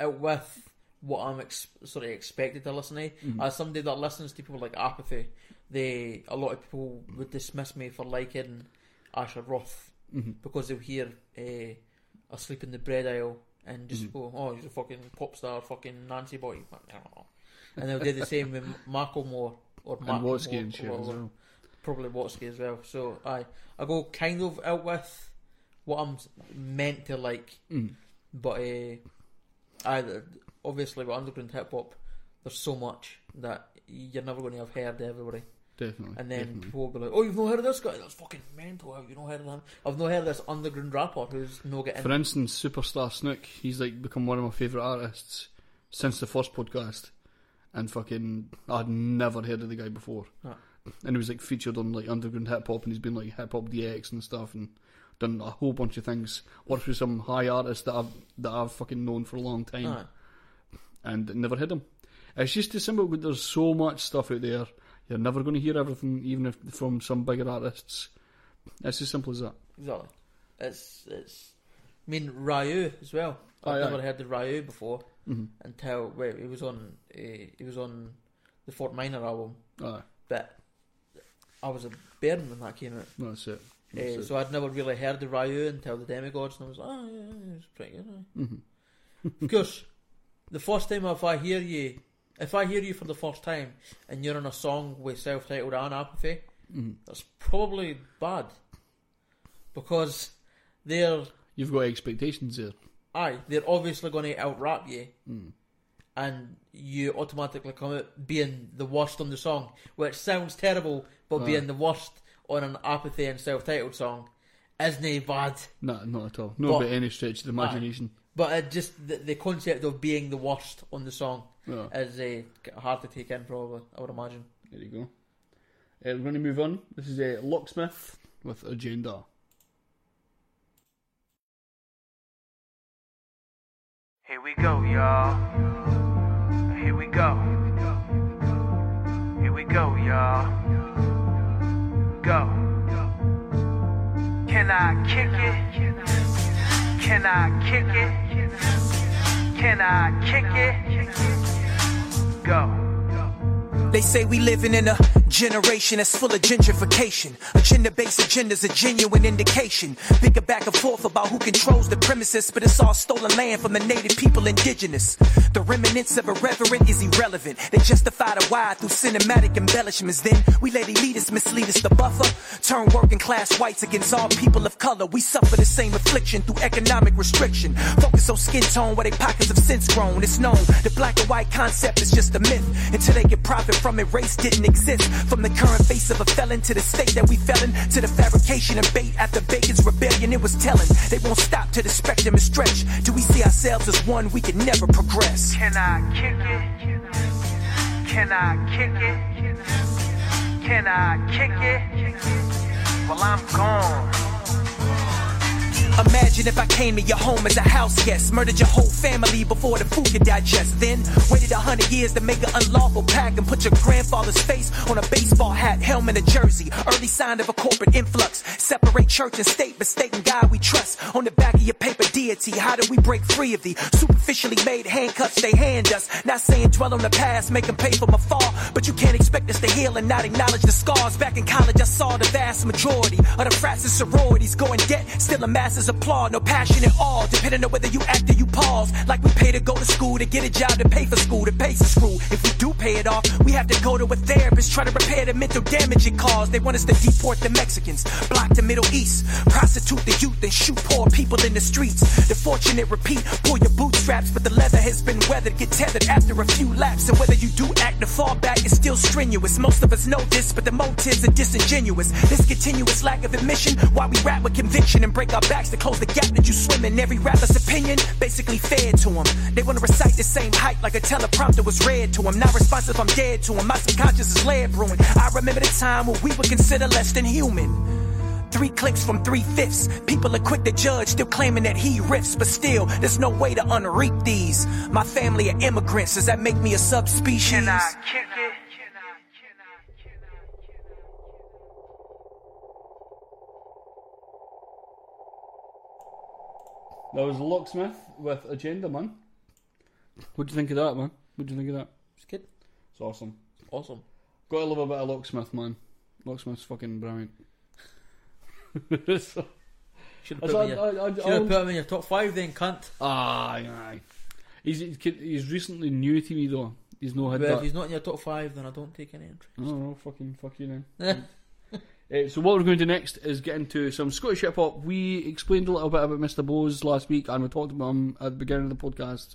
out with what I'm ex- sort of expected to listen to. Mm-hmm. As somebody that listens to people like Apathy, they a lot of people would dismiss me for liking Asher Roth mm-hmm. because they'll hear eh, uh, "Asleep in the Bread Aisle" and just mm-hmm. go, "Oh, he's a fucking pop star, fucking Nancy boy." And they'll do the same with Macklemore or And Watsky and shit as well. Probably Watsky as well. So I I go kind of out with what I'm meant to like, Mm. but uh, I obviously with underground hip hop, there's so much that you're never going to have heard everybody. Definitely, And then definitely. people will be like, "Oh, you've not heard of this guy? That's fucking mental. Have you not heard of him? I've not heard of this underground rapper who's no getting." For instance, Superstar Snook, he's like become one of my favourite artists since the first podcast. And fucking, I'd never heard of the guy before. No. And he was like featured on like underground hip hop, and he's been like hip hop DX and stuff, and done a whole bunch of things. Worked with some high artists that I've that I've fucking known for a long time, Aye. and never heard him. It's just as simple. But there's so much stuff out there. You're never going to hear everything, even if from some bigger artists. It's as simple as that. Exactly. It's it's. I mean Ryu as well. I've Aye, never aye. heard of Ryu before Mhm. until wait, he was on uh, he was on the Fort Minor album. Aye. But I was a bairn when that came out. That's it. Uh, it. so I'd never really heard of Ryu until the Demigods, and I was like, oh yeah, it's pretty good. aye." Mhm. of course, the first time if I hear you, if I hear you for the first time and you're on a song with Celph Titled and apathy, Mhm. that's probably bad because they're You've got expectations there. Aye, they're obviously going to out rap you, Mm. and you automatically come out being the worst on the song, which sounds terrible, but being the worst on an apathy and Celph Titled song isn't bad. No, not at all. Not But- by any stretch of the imagination. Aye. But it just the, the concept of being the worst on the song Yeah. is uh, hard to take in. Probably, I would imagine. There you go. Uh, we're going to move on. This is uh, Locksmith with Agenda. Here we go, y'all. Here we go. Here we go, y'all. Go. Can I kick it? Can I kick it? Can I kick it? Go. They say we living in a generation that's full of gentrification. Agenda-based agenda's a genuine indication. Bigger back and forth about who controls the premises, but it's all stolen land from the native people indigenous. The remnants of irreverent is irrelevant. They justify the why through cinematic embellishments. Then we let elitists mislead us. The buffer turn working class whites against all people of color. We suffer the same affliction through economic restriction. Focus on skin tone where they pockets have since grown. It's known the black and white concept is just a myth until they get profit from it. Race didn't exist. From the current face of a felon to the state that we fell in, to the fabrication and bait after Bacon's rebellion, it was telling. They won't stop till the spectrum is stretched. Do we see ourselves as one? We can never progress. Can I kick it? Can I kick it? Can I kick it? Well, I'm gone. Imagine if I came to your home as a house guest, murdered your whole family before the food could digest. Then waited a hundred years to make an unlawful pact and put your grandfather's face on a baseball hat, helmet, and jersey. Early sign of a corporate influx. Separate church and state, but state and God we trust. On the back of your paper deity, how do we break free of the superficially made handcuffs they hand us? Not saying dwell on the past, make them pay for my fall, but you can't expect us to heal and not acknowledge the scars. Back in college, I saw the vast majority of the frats and sororities go in debt, still a masses applaud. No passion at all, depending on whether you act or you pause. Like we pay to go to school, to get a job, to pay for school, to pay for school. If we do pay it off, we have to go to a therapist, try to repair the mental damage it caused. They want us to deport the Mexicans, block the Middle East, prostitute the youth, and shoot poor people in the streets. The fortunate repeat, pull your bootstraps, but the leather has been weathered, get tethered after a few laps. And whether you do act or fall back is still strenuous. Most of us know this, but the motives are disingenuous. This continuous lack of admission, why we rap with conviction and break our backs to close the gap that you swim in. Every rapper's opinion basically fed to them. They wanna recite the same hype like a teleprompter was read to them. Not responsive, I'm dead to them. My subconscious is lead brewing. I remember the time when we were considered less than human. Three clicks from three fifths. People are quick to judge, still claiming that he riffs, but still, there's no way to unreap these. My family are immigrants, does that make me a subspecies? Can I kick it? That was Locksmith with Agenda, man. What do you think of that, man? What do you think of that? It's good. It's awesome. Awesome. Got to love a bit of Locksmith, man. Locksmith's fucking brilliant. so, Should have put, him in I- I- your- should I'll- have put him in your top five then, cunt. Aye, aye. He's he's recently new to me though. He's no had Well, if he's not in your top five, then I don't take any interest. Oh, no, fucking fuck you then. Uh, so what we're going to do next is get into some Scottish hip hop. We explained a little bit about Mr. Bose last week, and we talked about him at the beginning of the podcast.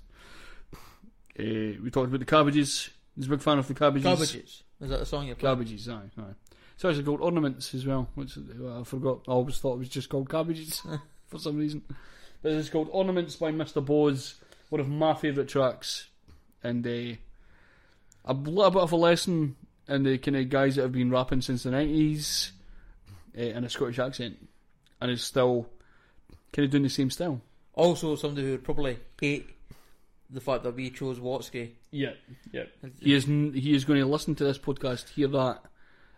Uh, we talked about the Cabbages. He's a big fan of the Cabbages. Cabbages. Is that the song you're playing? Cabbages, aye, aye. So, it's actually called Ornaments as well, which uh, I forgot. I always thought it was just called Cabbages for some reason. But it's called Ornaments by Mr. Bose, one of my favourite tracks. And uh, a little bit of a lesson in the kind of guys that have been rapping since the 90s uh, in a Scottish accent. And is still kind of doing the same style. Also, somebody who would probably hate the fact that we chose Watsky. Yeah, yeah. He is n- he is going to listen to this podcast, hear that,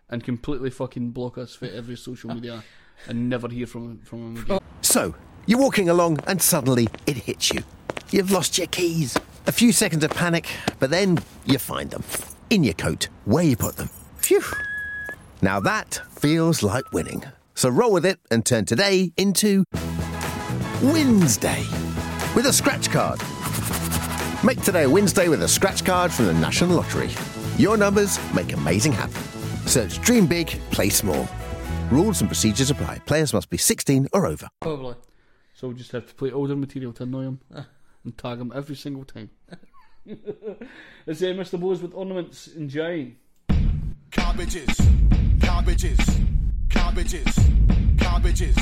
and completely fucking block us for every social media, and never hear from from him again. So, you're walking along and suddenly it hits you. You've lost your keys. A few seconds of panic, but then you find them. In your coat, where you put them. Phew. Now that feels like winning. So roll with it and turn today into Wednesday with a scratch card. Make today a Wednesday with a scratch card from the National Lottery. Your numbers make amazing happen. Search Dream Big, Play Small. Rules and procedures apply. Players must be 16 or over. Probably. So we just have to play older material to annoy him and tag him every single time. It's uh, Mr. Bose with ornaments in Jai. Cabbages, cabbages, cabbages, cabbages.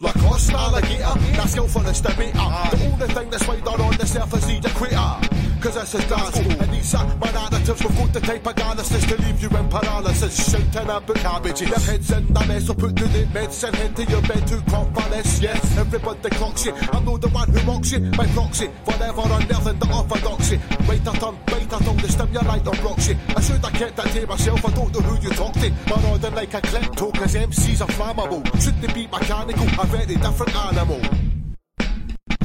Lacoste alligator, that's skill for the estimator. The only thing that's wider on the surface is the equator. Cause this is dance and these are my narratives. Got the type of garnises to leave you in paralysis. Shouting about cabbages. Their heads in the mess, so put to the medicine, head to your bed to convalesce. Yes, everybody clocks you. I'm not the one who mocks you, by proxy. Forever unearthing the orthodoxy. Wait a turn, wait a tongue, the stimulate or blocks you. I should have kept that to myself, I don't know who you talk to. But nodding like a klepto, cause MCs are flammable. Should they be mechanical, a very different animal.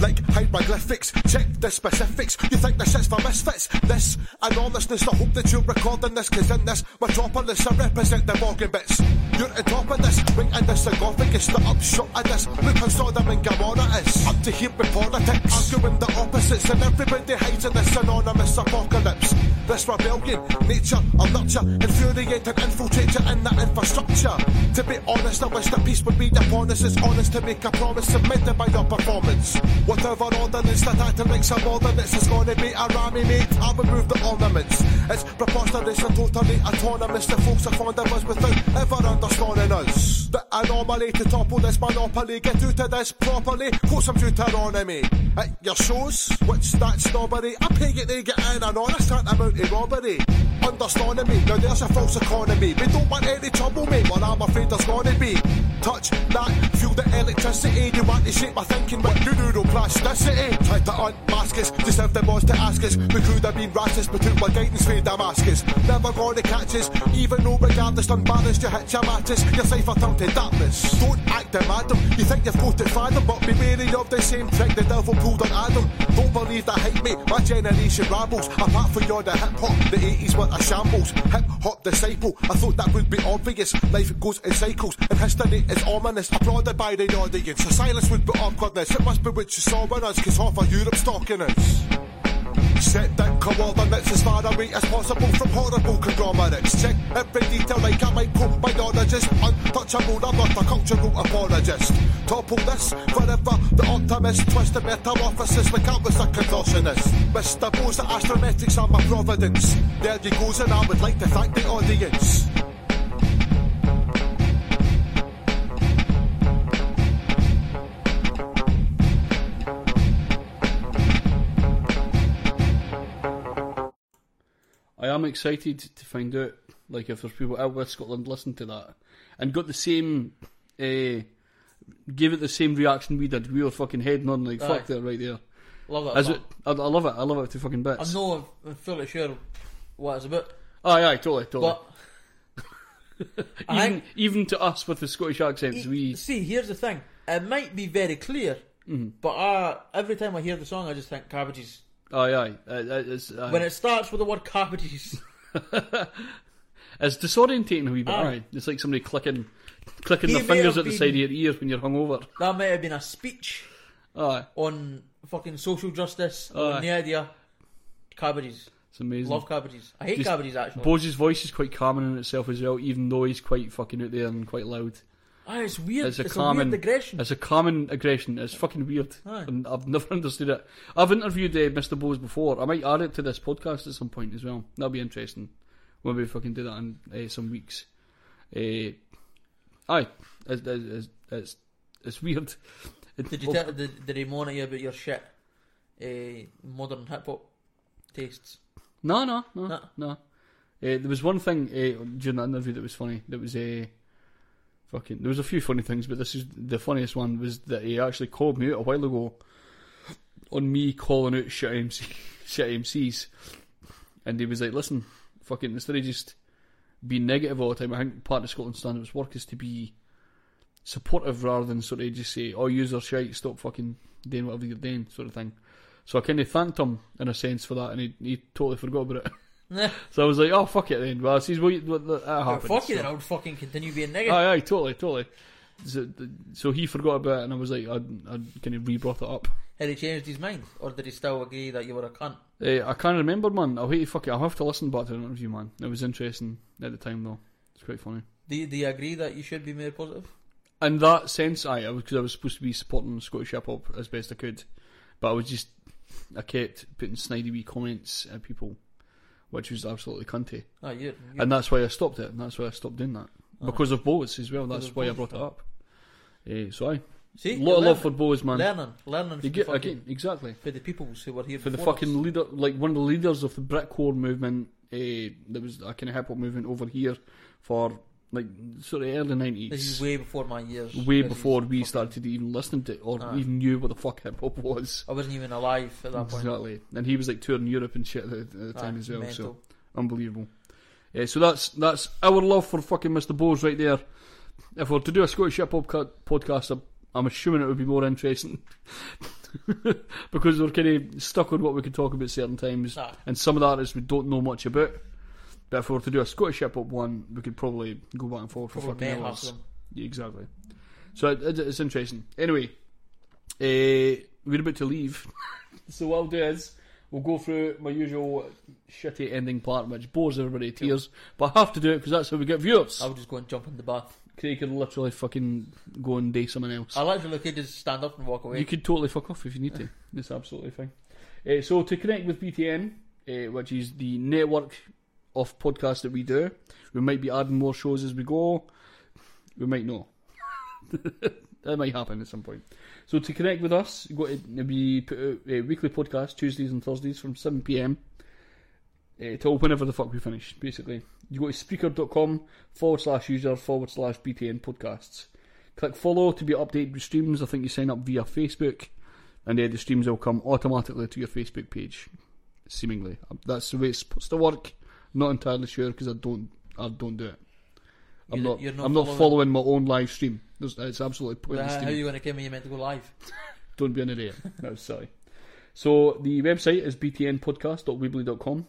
Like hieroglyphics, check the specifics. You think this is for misfits? This and honestness, I hope that you're recording this, cause in this metropolis I represent the bogging bits. You're on top of this, wing in the sarcophagus, the upshot of this. Look how Sodom and Gomorrah is. Up to here with politics, arguing the opposites, and everybody hides in this anonymous apocalypse. This rebellion, nature, or nurture, infuriate and infiltrate in the infrastructure. To be honest, I wish that peace would be upon us. It's honest to make a promise submitted by your performance. Whatever ordinance that acting like subordinates is gonna be a rammy mate. I'll remove the ornaments. It's preposterous and totally autonomous. The folks are fond of us without ever understanding us. The anomaly to topple this monopoly. Get out of this properly. Quote some Deuteronomy. At your shows, which that snobbery. I pay you to get in an honest tantamount to robbery. Understanding me, now there's a false economy. We don't want any trouble, mate. Well, I'm afraid there's gonna be. Touch that, feel the electricity. You want to shape my thinking with new neuroplasticity. Try to unmask us, just have the boss to ask us. We could have been racist, but took my guidance for Damascus. Never gonna catch us, even though regardless, unbalanced, you hit your matches. Your cipher tongue to darkness. Don't act a madam, you think you've got it fathom, but be wary of the same trick the devil pulled on Adam. Don't believe the hype, mate, my generation rambles. Apart from your the hip hop, the 80s were a shambles. Hip hop disciple, I thought that would be obvious. Life goes in cycles, and history is ominous. Applauded by the audience, the silence would be awkwardness. It must be what you saw in us, cause half of Europe's stalking us. Set down coordinates as far away as possible from horrible conglomerates. Check every detail like a microbiologist. Untouchable, I'm not a cultural apologist. Topple this forever, the optimist. Twist the metamorphosis like I was a contortionist. Mr. Bose, the astrometrics are my providence. There you goes, and I would like to thank the audience. I am excited to find out, like, if there's people out with Scotland listen to that and got the same, uh, gave it the same reaction we did. We were fucking heading on like Aye. fuck that right there. Love that As it, I, I love it. I love it to fucking bits. I'm not I'm fully sure what it's about. Aye, aye, totally, totally. But I even, even to us with the Scottish accents, we see, here's the thing. it might be very clear, Mhm. but I, every time I hear the song, I just think cabbages. Aye, aye. Uh, uh, it's, aye. When it starts with the word cabbages, It's disorientating a wee bit, Aye. aye. It's like somebody clicking clicking He their may fingers have at the been- side of your ears when you're hungover. that might have been a speech Aye. on fucking social justice. Aye. On the idea, cabbages. It's amazing. Love cabbages. I hate Just- cabbages actually. Bose's voice is quite calming in itself as well, even though he's quite fucking out there and quite loud. Aye, it's weird. It's a It's a common weird aggression. It's a common aggression. It's fucking weird, Aye. and I've never understood it. I've interviewed uh, Mr. Bose before. I might add it to this podcast at some point as well. That'll be interesting. We'll maybe fucking do that in uh, some weeks. Uh, aye, it's, it's, it's, it's weird. Did you tell, did, did he at you about your shit uh, modern hip hop tastes? No, no, no, No. no. Uh, there was one thing uh, during that interview that was funny. That was a uh, fucking. There was a few funny things, but this is the funniest one. Was that he actually called me out a while ago on me calling out shit MC, shit MCs, and he was like, "Listen, fucking instead of just being negative all the time, I think part of Scotland Standard's work is to be supportive rather than sort of just say, "Oh, use our shite, stop fucking doing whatever you're doing," sort of thing. So I kind of thanked him in a sense for that, and he, he totally forgot about it. So I was like, "Oh fuck it then." Well, see, what, what, that happened. fuck you, so. then I would fucking continue being negative. Aye, aye, totally, totally. So, so he forgot about it, and I was like, I, I kind of re-brought it up. Had he changed his mind, or did he still agree that you were a cunt? Uh, I can't remember, man. I'll hate fuck it. I'll have to listen back to the interview, man. It was interesting at the time, though. It's quite funny. Do you, do you agree that you should be more positive? In that sense, I because I was supposed to be supporting Scottish hip hop as best I could, but I was just I kept putting snidey wee comments at people, which was absolutely cunty. Ah, you're- and that's why I stopped it. And that's why I stopped doing that Ah. because of Bose as well. That's why I brought it up. Uh, so I See, a lot of love for Bose, man. Learning, learning You get fucking- again exactly for the peoples who were here for the before fucking leader, like one of the leaders of the brick Britcore movement. Uh, there was a kind of hip hop movement over here for like sort of early nineties. This is way before my years. way before we started even listening to it or Aye. even knew what the fuck hip hop was. I wasn't even alive at that point. Exactly, and he was like touring Europe and shit at the, at the time as well. So unbelievable. Yeah, so that's that's our love for fucking Mr. Bose right there. If we're to do a Scottish hip hop podcast, I'm, I'm assuming it would be more interesting because we're kind of stuck on what we could talk about certain times, Aye. and some of that is we don't know much about. But if we were to do a Scottish hip hop one, we could probably go back and forth for Probably fucking hours. Yeah, exactly. So it, it, it's interesting. Anyway, uh, we're about to leave. so what I'll do is we'll go through my usual shitty ending part, which bores everybody to tears. But I have to do it because that's how we get viewers. I'll just go and jump in the bath. Craig can literally fucking go and date someone else. I literally could just stand up and walk away. You could totally fuck off if you need to. It's absolutely fine. Uh, so to connect with BTN, uh, which is the network of podcasts that we do, we might be adding more shows as we go. We might not. that might happen at some point. So to connect with us, go to we put out a weekly podcast Tuesdays and Thursdays from seven pm uh, till whenever the fuck we finish. Basically, you go to spreaker.com forward slash user forward slash BTN podcasts. Click follow to be updated with streams. I think you sign up via Facebook, and uh, the streams will come automatically to your Facebook page. Seemingly, that's the way it's supposed to work. Not entirely sure because I don't, I don't do it. I'm You're- not, you're not I'm not following- my own live stream. There's, it's absolutely pointless. how are you going to come when you meant to go live? Don't be an idiot. Was silly. So the website is btnpodcast.weebly.com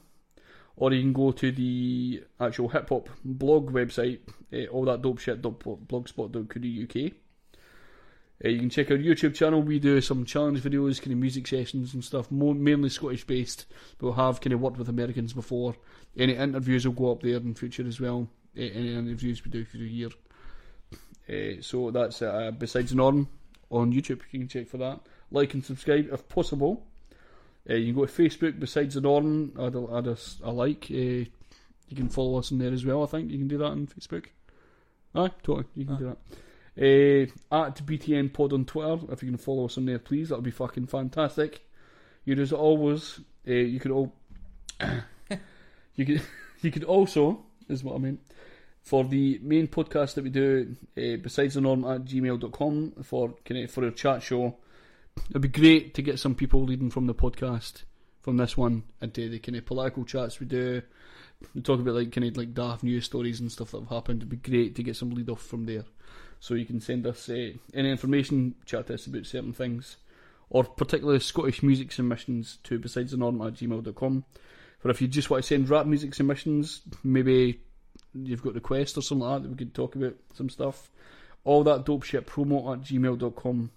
or you can go to the actual hip hop blog website, uh, all that dope shit blogspot.co.uk. Uh, you can check our YouTube channel. We do some challenge videos, kind of music sessions and stuff, more, mainly Scottish based. But we'll have kind of worked with Americans before. Any interviews will go up there in future as well. Uh, any interviews we do through here. Uh, so that's uh, besides Norm on YouTube. You can check for that. Like and subscribe if possible. Uh, you can go to Facebook besides the Norm. Add a, add a like. Uh, you can follow us in there as well. I think you can do that on Facebook. Aye, totally. You can do that. Uh, at BTN Pod on Twitter. If you can follow us on there, please, that would be fucking fantastic. You as always. Uh, you could all. you could. You could also is what I mean for the main podcast that we do, uh, besides the norm at gmail.com for for our chat show. It'd be great to get some people leading from the podcast from this one into the kind of political chats we do. We talk about like kind of like daft news stories and stuff that have happened. It'd be great to get some lead off from there. So you can send us uh, any information, chat to us about certain things, or particularly Scottish music submissions to besides the norm at gmail.com. But if you just want to send rap music submissions, maybe you've got requests or something like that that we could talk about some stuff. All that dope shit promo at gmail.com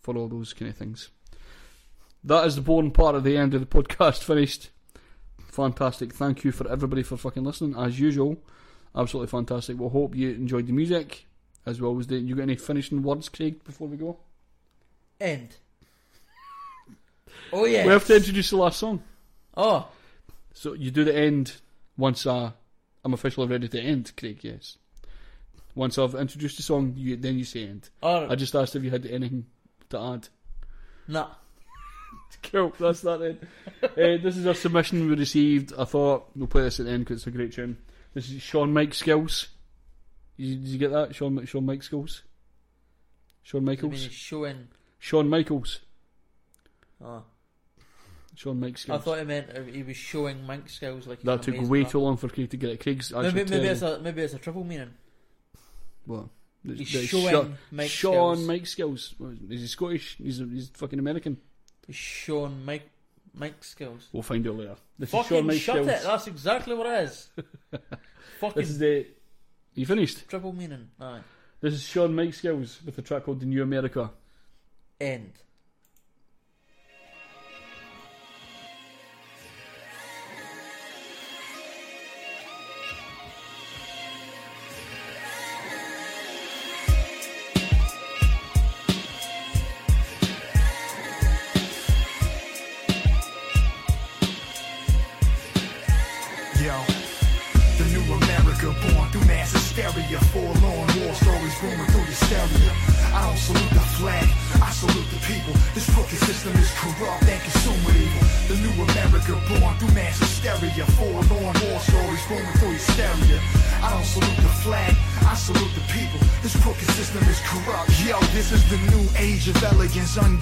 for all those kind of things. That is the boring part of the end of the podcast finished. Fantastic. Thank you for everybody for fucking listening, as usual. Absolutely fantastic. We'll hope you enjoyed the music as well as the. You got any finishing words, Craig, before we go? End. Oh yeah. We have to introduce the last song. Oh. So you do the end once uh, I'm officially ready to end, Craig, yes. Once I've introduced the song, you, then you say end. I just asked if you had anything to add. No. Nah. Cool, that's that then. uh, this is a submission we received. I thought we'll play this at the end because it's a great tune. This is Sean Mike Skills. Did you, did you get that? Sean, Sean Mike Skills? Sean Michaels? showing. Sean Michaels. Oh. Sean Mike skills. I thought he meant uh, he was showing Mike skills like that took way rapper. too long for Craig to get it. Craig's actually Maybe, maybe it's a maybe it's a triple meaning. Well, He's showing Sean, Mike Sean skills. Mike Skills. Is he Scottish? He's he's fucking American. He's showing Mike Mike skills. We'll find out later. This is Fucking Sean Mike shut Skills. it. That's exactly what it is. Fucking This is the. You finished? triple meaning. Aye. This is Sean Mike Skills with a track called The New America. End.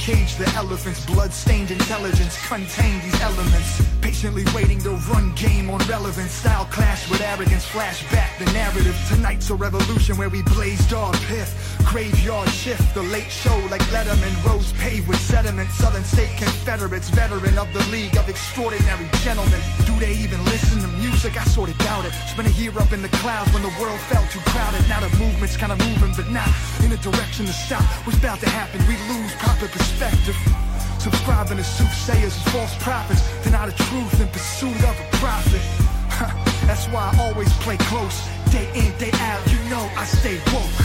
Uncage the elephants, blood-stained intelligence contain these elements. Patiently waiting to run game on relevance. Style clash with arrogance, flashback the narrative. Tonight's a revolution where we blaze dog pith. Graveyard shift, the late show like Letterman. Roads paved with sediment. Southern State Confederates, veteran of the League of Extraordinary Gentlemen. Do they even listen to music? I sort of doubt it. Spent a year up in the clouds when the world felt too crowded. Now the movement's kinda moving, but not in a direction to stop. What's about to happen? We lose proper perspective. Subscribing to soothsayers and false prophets. Deny the truth in pursuit of a profit. That's why I always play close. Day in, day out, you know I stay woke.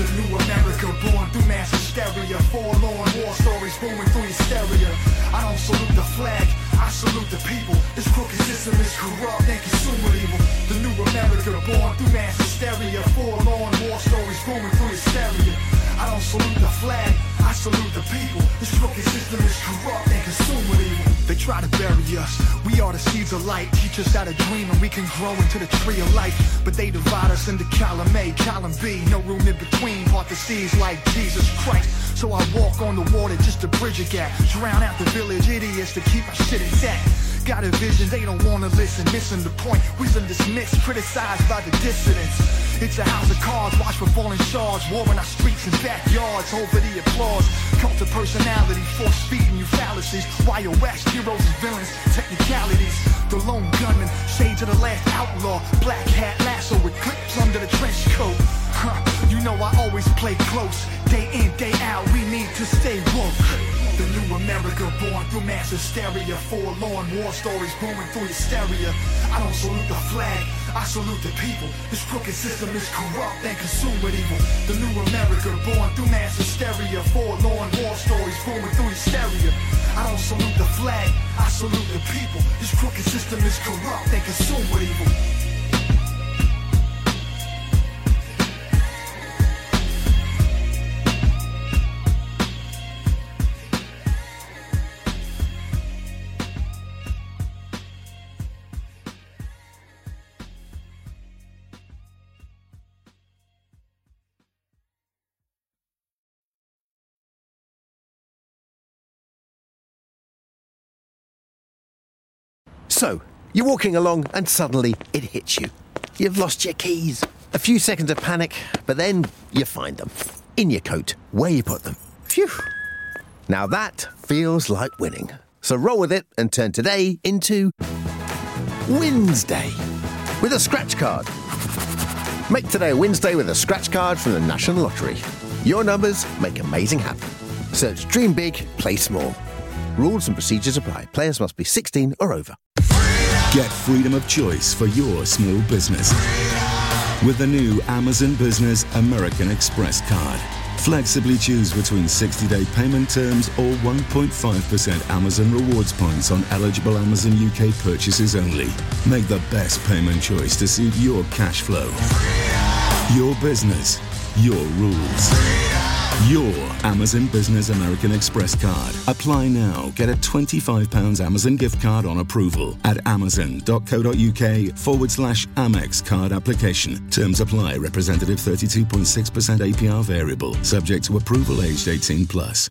The new America born through mass hysteria. Forlorn war stories booming through hysteria. I don't salute the flag, I salute the people. This crooked system is corrupt and consumed with evil. The new America born through mass hysteria. Forlorn war stories booming through hysteria. I don't salute the flag, I salute the people. This crooked system is corrupt and consumed with evil. They try to bury us. We are the seeds of light. Teach us how to dream and we can grow into the tree of life. But they divide us into column A, column B. No room in between. Part the seas like Jesus Christ. So I walk on the water just to bridge a gap. Drown out the village idiots to keep our shit intact. Got a vision, they don't wanna listen. Missing the point. Wisdom dismissed, criticized by the dissidents. It's a house of cards, watch for falling shards. War in our streets and backyards, over the applause. Cult of personality, force feeding you fallacies. Why you wax heroes and villains, technicalities. The lone gunman, shades of the last outlaw. Black hat lasso with clips under the trench coat. Huh, you know I always play close. Day in, day out, we need to stay woke. The new America born through mass hysteria. Forlorn war stories booming through hysteria. I don't salute the flag, I salute the people. This crooked system is corrupt and consumed with evil. The new America born through mass hysteria. Forlorn war stories booming through hysteria. I don't salute the flag, I salute the people. This crooked system is corrupt and consumed with evil. So, you're walking along and suddenly it hits you. You've lost your keys. A few seconds of panic, but then you find them. In your coat, where you put them. Phew. Now that feels like winning. So roll with it and turn today into Wednesday with a scratch card. Make today a Wednesday with a scratch card from the National Lottery. Your numbers make amazing happen. Search Dream Big, Play Small. Rules and procedures apply. Players must be 16 or over. Get freedom of choice for your small business. With the new Amazon Business American Express card. Flexibly choose between 60 day payment terms or 1.5% Amazon rewards points on eligible Amazon UK purchases only. Make the best payment choice to suit your cash flow. Your business, your rules. Your Amazon Business American Express card. Apply now. Get a £25 Amazon gift card on approval at amazon.co.uk forward slash Amex card application. Terms apply. Representative 32.6% APR variable. Subject to approval aged 18 plus.